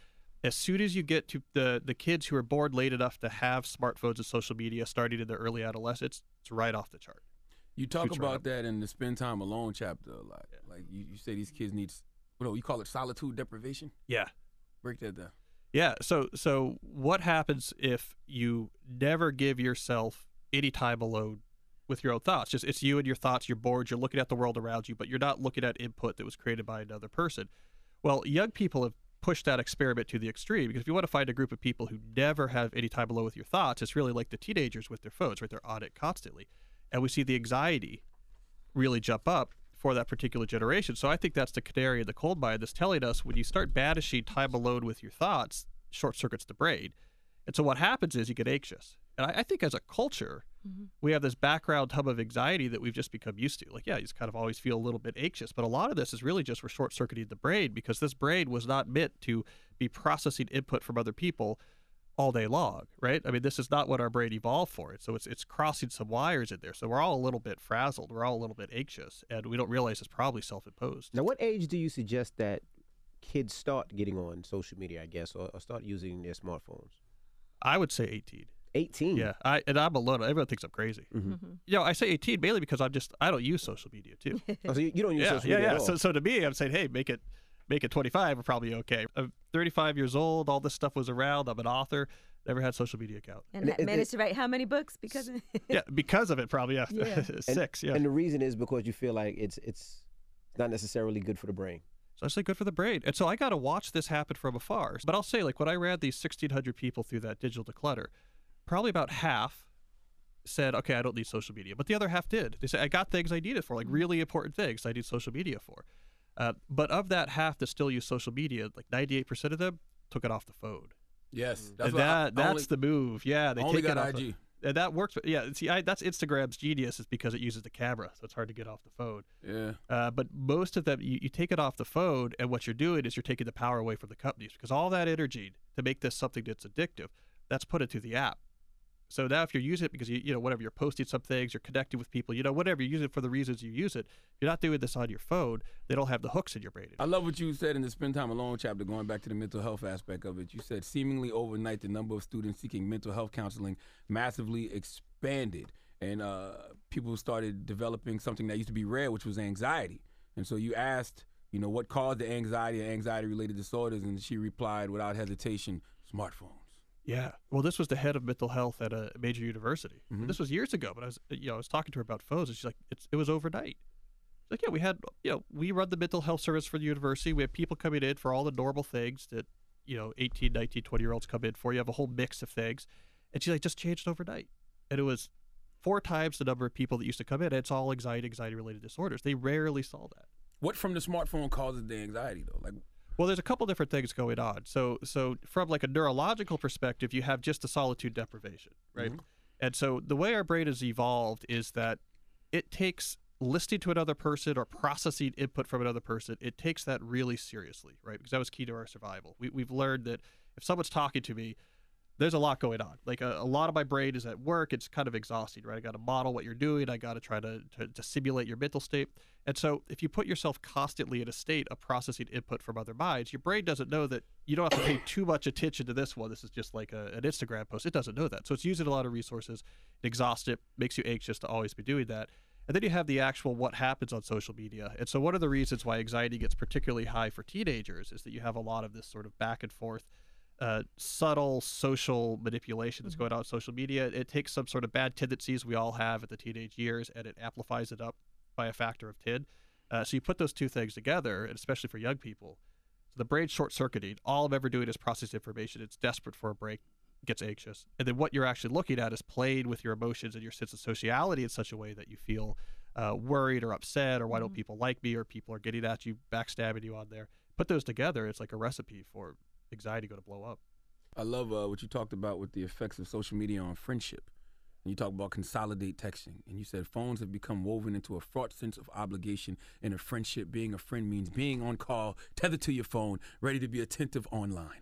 As soon as you get to the, the kids who are born late enough to have smartphones and social media starting in their early adolescence, it's right off the chart. You talk Shoots about that in the spend time alone chapter a lot. Like you, you say these kids need, what do you call it, solitude deprivation? Yeah. Break that down. Yeah. So so what happens if you never give yourself any time alone with your own thoughts? Just it's you and your thoughts. You're bored. You're looking at the world around you, but you're not looking at input that was created by another person. Well, young people have pushed that experiment to the extreme because if you want to find a group of people who never have any time alone with your thoughts, it's really like the teenagers with their phones, right? They're on it constantly, and we see the anxiety really jump up for that particular generation. So I think that's the canary in the coal mine that's telling us when you start banishing time alone with your thoughts, short circuits the brain. And so what happens is you get anxious. And I, I think as a culture, Mm-hmm. we have this background hub of anxiety that we've just become used to. Like, yeah, you just kind of always feel a little bit anxious. But a lot of this is really just we're short circuiting the brain because this brain was not meant to be processing input from other people all day long, right? I mean, this is not what our brain evolved for. It so it's it's crossing some wires in there. So we're all a little bit frazzled. We're all a little bit anxious, and we don't realize it's probably self-imposed. Now, what age do you suggest that kids start getting on social media, I guess, or, or start using their smartphones? I would say 18. 18. Yeah, I and I'm alone. Everyone thinks I'm crazy. Mm-hmm. You know, I say 18 mainly because I'm just I don't use social media too. Oh, so you, you don't use yeah, social media yeah. at all? So, so to me, I'm saying, hey, make it, make it 25. We're probably okay. I'm 35 years old. All this stuff was around. I'm an author. Never had social media account. And ha- managed to write how many books because of it? yeah, because of it, probably yeah, Yeah. six. And, Yeah, And the reason is because you feel like it's it's not necessarily good for the brain. so I say good for the brain. And so I got to watch this happen from afar. But I'll say, like when I ran these 1,600 people through that digital declutter, probably about half said, okay, I don't need social media. But the other half did. They said, I got things I need it for, like really important things I need social media for. Uh, but of that half that still use social media, like 98% of them took it off the phone. Yes, And what I- that I that's only- the move. Yeah, they only take got it off IG. The, and that works. Yeah, see, I, that's Instagram's genius is because it uses the camera, so it's hard to get off the phone. Yeah. Uh, but most of them, you, you take it off the phone, and what you're doing is you're taking the power away from the companies because all that energy to make this something that's addictive, that's put into the app. So now, if you're using it because you, you know whatever you're posting some things, you're connecting with people, you know whatever you use it for the reasons you use it. You're not doing this on your phone, they don't have the hooks in your brain. I love what you said in the Spend Time Alone chapter, going back to the mental health aspect of it. You said seemingly overnight, the number of students seeking mental health counseling massively expanded, and uh, people started developing something that used to be rare, which was anxiety. And so you asked, you know, what caused the anxiety and anxiety related disorders, and she replied without hesitation, smartphones. Yeah. Well, this was the head of mental health at a major university. Mhm. This was years ago, but I was, you know, I was talking to her about phones, and she's like, "It's it was overnight." She's like, "Yeah, we had, you know, we run the mental health service for the university. We have people coming in for all the normal things that, you know, 18, 19, 20 year olds come in for. You have a whole mix of things." And she's like, "Just changed overnight," and it was four times the number of people that used to come in. It's all anxiety, anxiety related disorders. They rarely saw that. What from the smartphone causes the anxiety though? Like, Well, there's a couple different things going on. So, so from like a neurological perspective, you have just the solitude deprivation, right? Mm-hmm. And so the way our brain has evolved is that it takes listening to another person or processing input from another person. It takes that really seriously, right? Because that was key to our survival. We, we've learned that if someone's talking to me, there's a lot going on. Like a, a lot of my brain is at work. It's kind of exhausting, right? I got to model what you're doing. I got to try to, to to simulate your mental state. And so, if you put yourself constantly in a state of processing input from other minds, your brain doesn't know that you don't have to pay too much attention to this one. This is just like a, an Instagram post. It doesn't know that. So it's using a lot of resources. It exhausts it, makes you anxious to always be doing that. And then you have the actual what happens on social media. And so one of the reasons why anxiety gets particularly high for teenagers is that you have a lot of this sort of back and forth uh, subtle social manipulation that's going on on social media. It takes some sort of bad tendencies we all have at the teenage years and it amplifies it up by a factor of 10. Uh, so you put those two things together, and especially for young people, so the brain's short circuiting. All I'm ever doing is process information. It's desperate for a break, gets anxious. And then what you're actually looking at is played with your emotions and your sense of sociality in such a way that you feel uh, worried or upset, or why don't people like me, or people are getting at you, backstabbing you on there. Put those together, it's like a recipe for anxiety going to blow up. I love uh, what you talked about with the effects of social media on friendship. And you talk about consolidate texting, and you said phones have become woven into a fraught sense of obligation in a friendship. Being a friend means being on call, tethered to your phone, ready to be attentive online.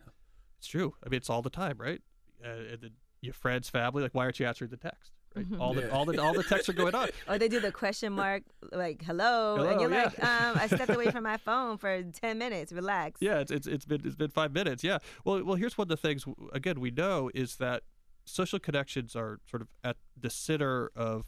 It's true. I mean, it's all the time, right? Uh, then your friends, family, like, why aren't you answering the text, Right? All the all the all the texts are going on. Or they do the question mark, like hello, and you're yeah. like, um, I stepped away from my phone for ten minutes. Relax. Yeah, it's, it's it's been it's been five minutes. Yeah. Well, well, here's one of the things. Again, we know is that social connections are sort of at the center of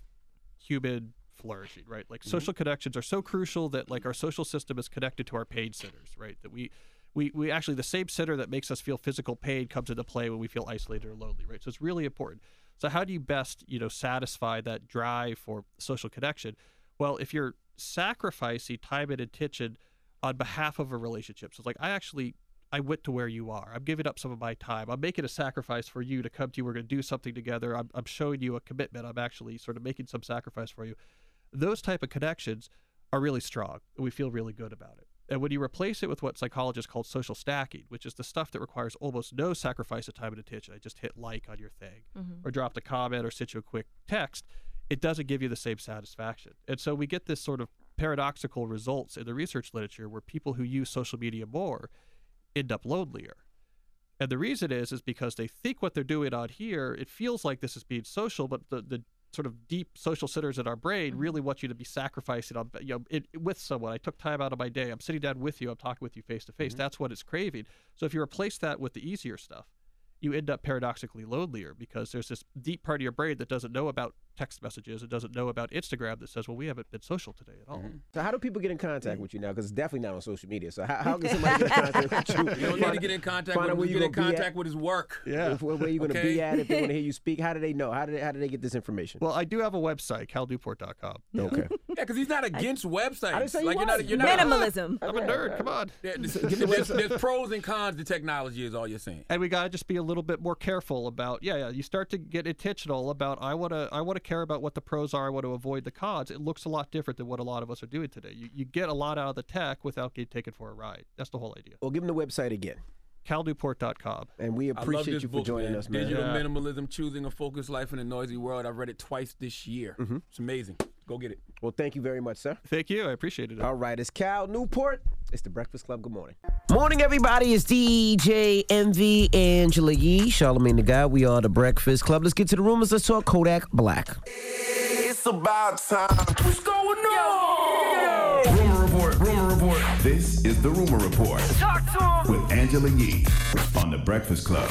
human flourishing, right? Like social connections are so crucial that like our social system is connected to our pain centers, right? That we we, we actually the same center that makes us feel physical pain comes into play when we feel isolated or lonely, right? So it's really important. So how do you best, you know, satisfy that drive for social connection? Well, if you're sacrificing time and attention on behalf of a relationship, so it's like I actually I went to where you are. I'm giving up some of my time. I'm making a sacrifice for you to come to you. We're going to do something together. I'm, I'm showing you a commitment. I'm actually sort of making some sacrifice for you. Those type of connections are really strong. and We feel really good about it. And when you replace it with what psychologists call social snacking, which is the stuff that requires almost no sacrifice of time and attention, I just hit like on your thing Mhm. or dropped a comment or sent you a quick text, it doesn't give you the same satisfaction. And so we get this sort of paradoxical results in the research literature where people who use social media more end up lonelier. And the reason is is because they think what they're doing on here, it feels like this is being social, but the, the sort of deep social centers in our brain mm-hmm. really want you to be sacrificing on you know it, with someone. I took time out of my day. I'm sitting down with you. I'm talking with you face to face. Mm-hmm. That's what it's craving. So if you replace that with the easier stuff, you end up paradoxically lonelier because there's this deep part of your brain that doesn't know about text messages. It doesn't know about Instagram that says, well, we haven't been social today at all. Mm-hmm. So how do people get in contact with you now? Because it's definitely not on social media. So how, how can somebody get in contact with you? You don't need to get in contact Find with out him. where you get in gonna at. contact with his work. Yeah. Where, where you going to Okay. be at if they want to hear you speak? How do they know? How do they, how do they get this information? Well, I do have a website, calnewport.com. Okay. Yeah, because he's not against websites. I didn't say like, you're not, you're not, Minimalism. I'm a nerd. Come on. Yeah, there's, Give me the there's- there's pros and cons to technology, is all you're saying. and we got to just be a little bit more careful about yeah yeah you start to get intentional about i want to i want to care about what the pros are i want to avoid the cons it looks a lot different than what a lot of us are doing today you, you get a lot out of the tech without getting taken for a ride that's the whole idea Well, give them the website again. calnewport.com And we appreciate you for book, joining man. us, man. Digital Yeah. minimalism: choosing a focused life in a noisy world. I've read it twice this year. Mhm. It's amazing. Go get it. Well, thank you very much, sir. thank you i appreciate it All right, it's Cal Newport. It's the Breakfast Club. Good morning. Morning, everybody. It's DJ Envy Angela Yee, Charlamagne the Guy. We are the Breakfast Club. Let's get to the rumors. Let's talk Kodak Black. It's about time. What's going on? Rumor report. Rumor report. This is the rumor report Talk to him. with Angela Yee on the Breakfast Club.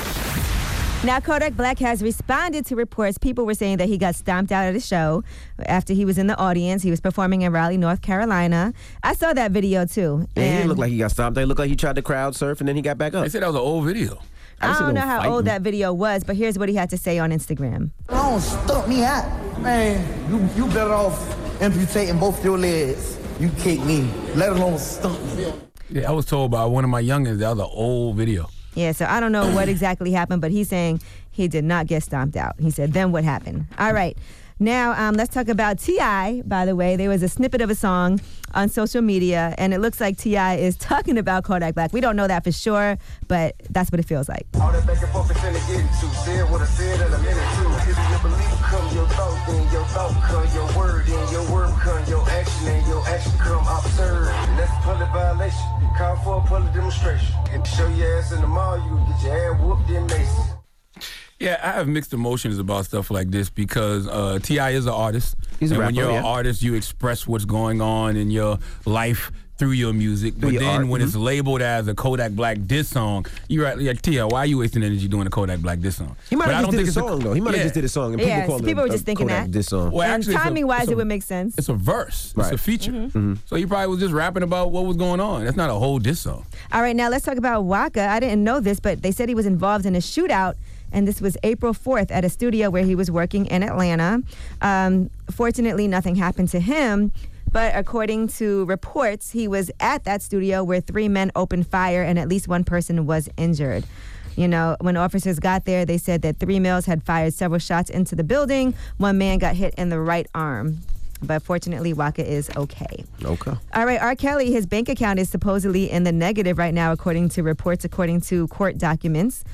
Now, Kodak Black has responded to reports. People were saying that he got stomped out of the show after he was in the audience. He was performing in Raleigh, North Carolina. I saw that video too. Yeah, he didn't look like he got stomped. They looked like he tried to crowd surf and then he got back up. They said that was an old video. I didn't don't know how fighting. old that video was, but here's what he had to say on Instagram. Don't stump me out. Man, you, you better off amputating both your legs. You kick me, let alone stump me. Yeah, I was told by one of my youngins that was an old video. Yeah, so I don't know what exactly happened, but he's saying he did not get stomped out. He said, then what happened? All right. Now, um, let's talk about T.I., by the way. There was a snippet of a song on social media, and it looks like T.I. is talking about Kodak Black. We don't know that for sure, but that's what it feels like. All that back and forth is finna get. Said what I said in a minute too. If come your thought, then your thought come your word, then your word come your action, and your action come absurd. And that's a public violation. Call for a public demonstration. And show your ass in the mall, you get your ass whooped in Macy's. Yeah, I have mixed emotions about stuff like this because uh, T.I. is an artist. He's a and when you're yeah. an artist, you express what's going on in your life through your music. Through but your then art, when it's mhm. labeled as a Kodak Black diss song, you're like, like T.I., why are you wasting energy doing a Kodak Black diss song? He might But I have just don't did a think it's song, though. He might have just did a song. And Yeah, people, call people it were a just thinking Kodak that. This song. Well, and actually, it's a- timing wise, a- it would make sense. It's a verse. It's a Right. feature. Mm-hmm. So he probably was just rapping about what was going on. That's not a whole diss song. All right, now let's talk about Waka. I didn't know this, but they said he was involved in a shootout, and this was April 4th at a studio where he was working in Atlanta. Um, fortunately, nothing happened to him. But according to reports, he was at that studio where three men opened fire and at least one person was injured. You know, when officers got there, they said that three males had fired several shots into the building. One man got hit in the right arm. But fortunately, Waka is okay. Okay. All right, R. Kelly, his bank account is supposedly in the negative right now, according to reports, according to court documents.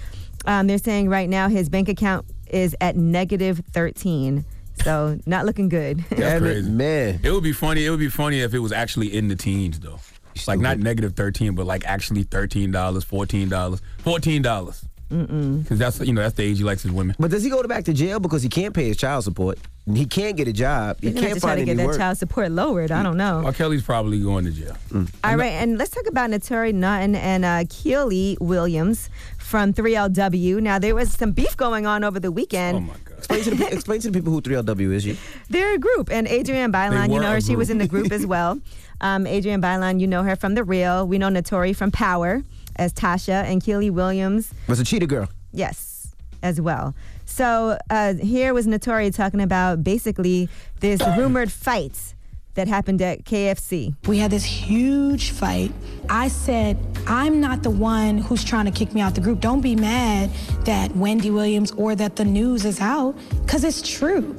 Um, they're saying right now his bank account is at negative 13. So not looking good. That's crazy. Man. It would be funny. It would be funny if it was actually in the teens though. Like not negative thirteen, but like actually thirteen dollars, fourteen dollars, fourteen dollars. Mm-mm. Because that's you know that's the age he likes his women. But does he go back to jail because he can't pay his child support? He can't get a job. He He's gonna have can't to try find to get any that work. child support lowered. I don't know. R. Kelly's probably going to jail. All right, and let's talk about Naturi Naughton and uh, Kiely Williams from 3LW. Now, there was some beef going on over the weekend. Oh my God. Explain to, the, explain to the people who 3LW is. You. They're a group, and Adrienne Bailon, you were know her, a she was group. in the group as well. Um, Adrienne Bailon, you know her from The Real. We know Naturi from Power as Tasha, and Kiely Williams, Was a cheetah girl. yes, as well. So uh, here was Naturi talking about basically this rumored fight that happened at KFC. We had this huge fight. I said, I'm not the one who's trying to kick me out the group. Don't be mad that Wendy Williams or that the news is out, because it's true.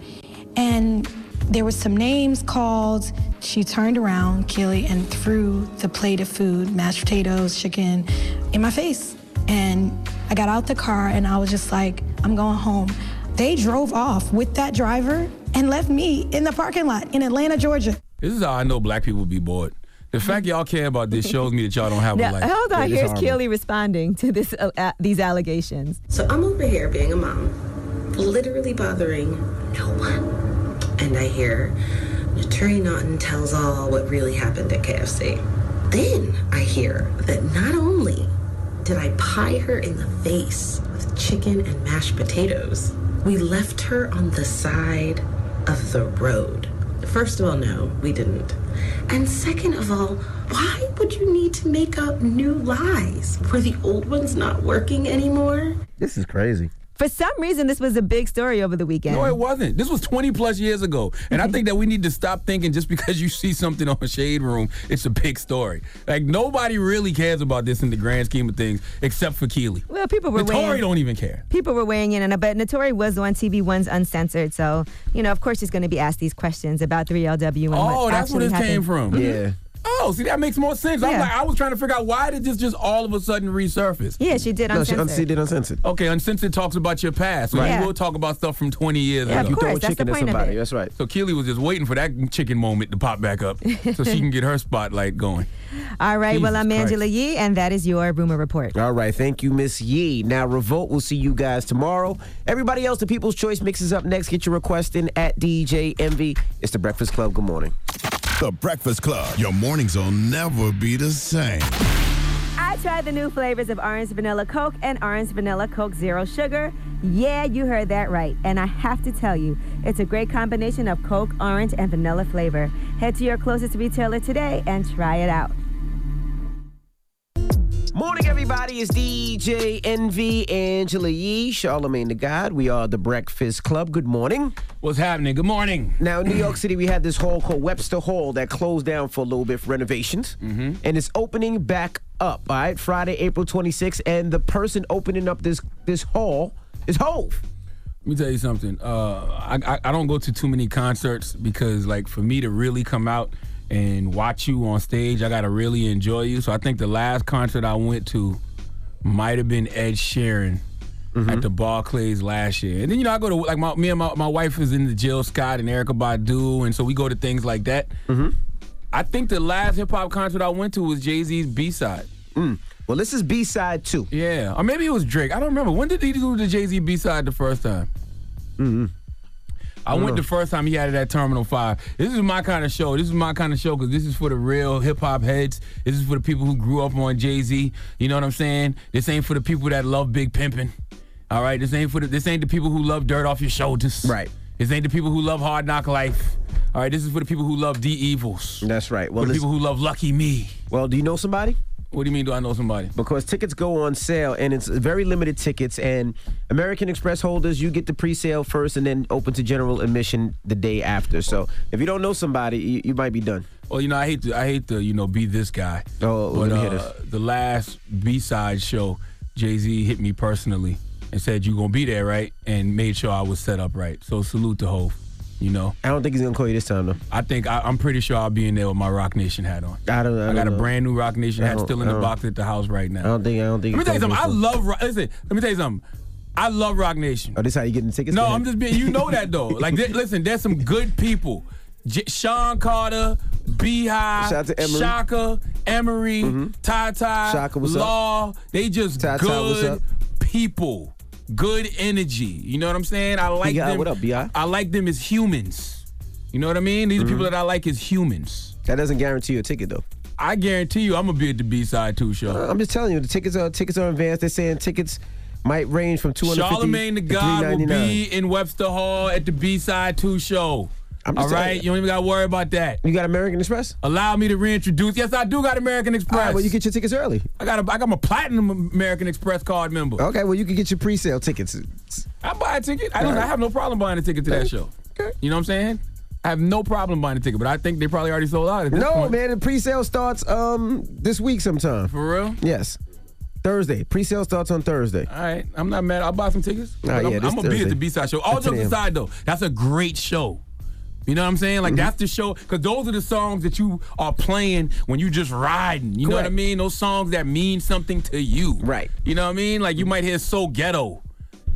And there was some names called. She turned around, Kelly, and threw the plate of food, mashed potatoes, chicken, in my face. And I got out the car and I was just like, I'm going home. They drove off with that driver and left me in the parking lot in Atlanta, Georgia. This is how I know black people be bored. The fact y'all care about this shows me that y'all don't have Now, a life. hold on, Yeah, here's horrible. Kiely responding to this uh, uh, these allegations. So I'm over here being a mom, literally bothering no one. And I hear Naturi Naughton tells all what really happened at KFC. Then I hear that not only did I pie her in the face with chicken and mashed potatoes, we left her on the side of the road. First of all, no, we didn't. And second of all, why would you need to make up new lies? Were the old ones not working anymore? This is crazy. For some reason, this was a big story over the weekend. No, it wasn't. This was 20 plus years ago. And I think that we need to stop thinking just because you see something on Shade Room, it's a big story. Like, nobody really cares about this in the grand scheme of things, except for Kiely. Well, people were The weighing. Tory don't even care. People were weighing in on it, but Naturi was on TV One's Uncensored, so you know, of course, she's going to be asked these questions about 3LW and Oh, what that's where actually this came from. Yeah. Oh, see, that makes more sense. I'm like, I was trying to figure out why did this just all of a sudden resurface? Yeah, she did No, she, Uncensored. she did uncensored. Okay, Uncensored talks about your past. So Right. you Yeah. will talk about stuff from 20 years Yeah, ago. of You throw a course, that's the chicken at point of somebody. it. That's right. So Kiely was just waiting for that chicken moment to pop back up so she can get her spotlight going. All right, well, I'm Christ. Angela Yee, and that is your rumor report. All right, thank you, Miss Yee. Now, Revolt we'll see you guys tomorrow. Everybody else, the People's Choice mixes up next. Get your request in at DJ Envy. It's the Breakfast Club. Good morning. The Breakfast Club. Your mornings will never be the same. I tried the new flavors of Orange Vanilla Coke and Orange Vanilla Coke Zero Sugar. Yeah, you heard that right. And I have to tell you, it's a great combination of Coke, orange, and vanilla flavor. Head to your closest retailer today and try it out. Morning, everybody. It's DJ Envy, Angela Yee, Charlamagne the God. We are the Breakfast Club. Good morning. What's happening? Good morning. Now, in New York City, we had this hall called Webster Hall that closed down for a little bit for renovations. Mm-hmm. And it's opening back up, all right? Friday, April 26th. And the person opening up this this hall is Hove. Let me tell you something. Uh, I, I I don't go to too many concerts because, like, for me to really come out and watch you on stage, I gotta really enjoy you. So I think the last concert I went to might have been Ed Sheeran at the Barclays last year. And then you know I go to like my me and my, my wife is in the Jill Scott and Erykah Badu, and so we go to things like that. I think the last hip hop concert I went to was Jay Z's B side. Mm. Well, this is B side too. Yeah, or maybe it was Drake. I don't remember. When did he do the Jay Z B side the first time? Mm-hmm. I went mm. the first time he had it at Terminal 5. This is my kind of show. This is my kind of show because this is for the real hip hop heads. This is for the people who grew up on Jay Z. You know what I'm saying? This ain't for the people that love Big Pimpin'. All right, this ain't for the, this ain't the people who love Dirt Off Your Shoulders. Right. This ain't the people who love Hard Knock Life. All right, this is for the people who love D'Evils. That's right. Well, for the people who love Lucky Me. Well, do you know somebody? What do you mean? Do I know somebody? Because tickets go on sale and it's very limited tickets. And American Express holders, you get the pre-sale first and then open to general admission the day after. So if you don't know somebody, you, you might be done. Well, you know, I hate to, I hate to, you know, be this guy. Oh, but let me hear uh, the last B side show, Jay Z hit me personally and said, "You gonna be there, right?" And made sure I was set up right. So salute to Hove. You know, I don't think he's gonna call you this time though. I think I, I'm pretty sure I'll be in there with my Roc Nation hat on. I don't. I, I got a brand new Roc Nation hat still in the box at the house right now. I don't think. I don't think. Let me tell you something. I love. Rock- Listen, let me tell you something. I love Roc Nation. Oh, this how you getting the tickets? No, I'm just being. You know that though. Like, there- listen, there's some good people. J- Sean Carter, Beehive, Shout out to Emery. Shaka, Emery, mm-hmm. Ty Ty, Shaka, what's up? They just Ty Ty, what's good people, good energy. You know what I'm saying? I like B.I., them. what up, B.I.? I like them as humans. You know what I mean? These are people that I like as humans. That doesn't guarantee you a ticket though. I guarantee you, I'm gonna be at the B side too show. Uh, I'm just telling you, the tickets are tickets are advanced. They're saying tickets might range from two hundred fifty Charlamagne the God will be in Webster Hall at the B side two show. I'm All telling you. you don't even got to worry about that. You got American Express? Allow me to reintroduce. Yes, I do got American Express. All right, well, you get your tickets early. I got a, I got my platinum American Express card member. Okay, well, you can get your pre-sale tickets. I buy a ticket. I don't. I have no problem buying a ticket to that show. Okay. You know what I'm saying? I have no problem buying a ticket, but I think they probably already sold out. At this No, point. man, the pre-sale starts um this week sometime. For real? Yes. Thursday. Pre-sale starts on Thursday. All right, I'm not mad. I'll buy some tickets. I'm, this I'm gonna be at the B-side show. All At 10 jokes aside, though, that's a great show. You know what I'm saying? Mm-hmm. Like that's the show because those are the songs that you are playing when you just riding. You know what I mean? Those songs that mean something to you. Right. You know what I mean? Like you might hear "So Ghetto."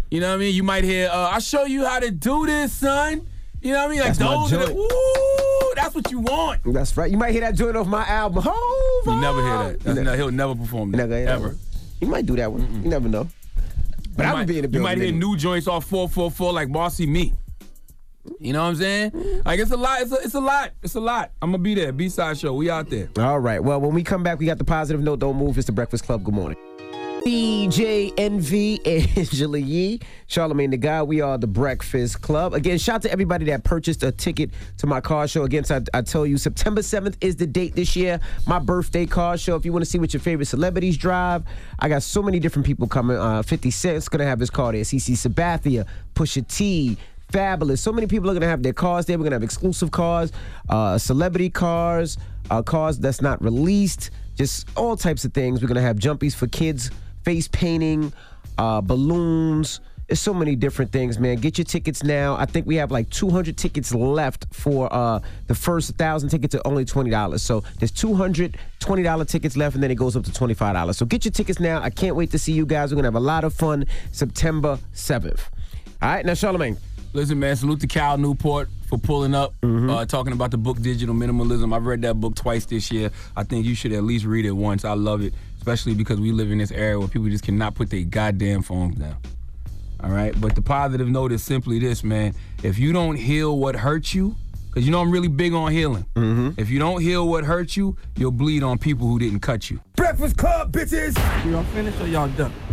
You know what I mean? You might hear uh, "I'll show you how to do this, son." You know what I mean? Like That's my those are the ooh, that's what you want. That's right. You might hear that joint off my album. Hove You never hear that. That's You not, he'll never perform that never ever. You might do that one. You never know. But I might, would be in the You might hear new joints off 444 like Marcy Me. You know what I'm saying? Like it's a lot. It's a, it's a lot. It's a lot. I'm gonna be there. B side show. We out there. All right. Well, when we come back, we got the positive note. Don't move. It's the Breakfast Club. Good morning. DJ Envy, Angela Yee, Charlamagne the Guy. We are the Breakfast Club. Again, shout out to everybody that purchased a ticket to my car show. Again, I, I tell you, September 7th is the date this year. My birthday car show. If you want to see what your favorite celebrities drive, I got so many different people coming. Uh, 50 Cent's going to have his car there. CC Sabathia, Pusha T, Fabolous. So many people are gonna have their cars there. We're gonna have exclusive cars, uh, celebrity cars, uh, cars that's not released, just all types of things. We're gonna have jumpies for kids, face painting, uh, balloons. There's so many different things, man. Get your tickets now. I think we have like 200 tickets left for uh, the first 1,000 tickets are only $20. So there's 200 $20 tickets left, and then it goes up to $25. So get your tickets now. I can't wait to see you guys. We're gonna have a lot of fun September 7th. All right, now Charlamagne. Listen, man. Salute to Cal Newport for pulling up, Mm-hmm. uh, talking about the book Digital Minimalism. I've read that book twice this year. I think you should at least read it once. I love it, especially because we live in this era where people just cannot put their goddamn phones down. All right. But the positive note is simply this, man. If you don't heal what hurts you, because you know I'm really big on healing. Mm-hmm. If you don't heal what hurts you, you'll bleed on people who didn't cut you. Breakfast Club, bitches! Y'all finished or y'all done?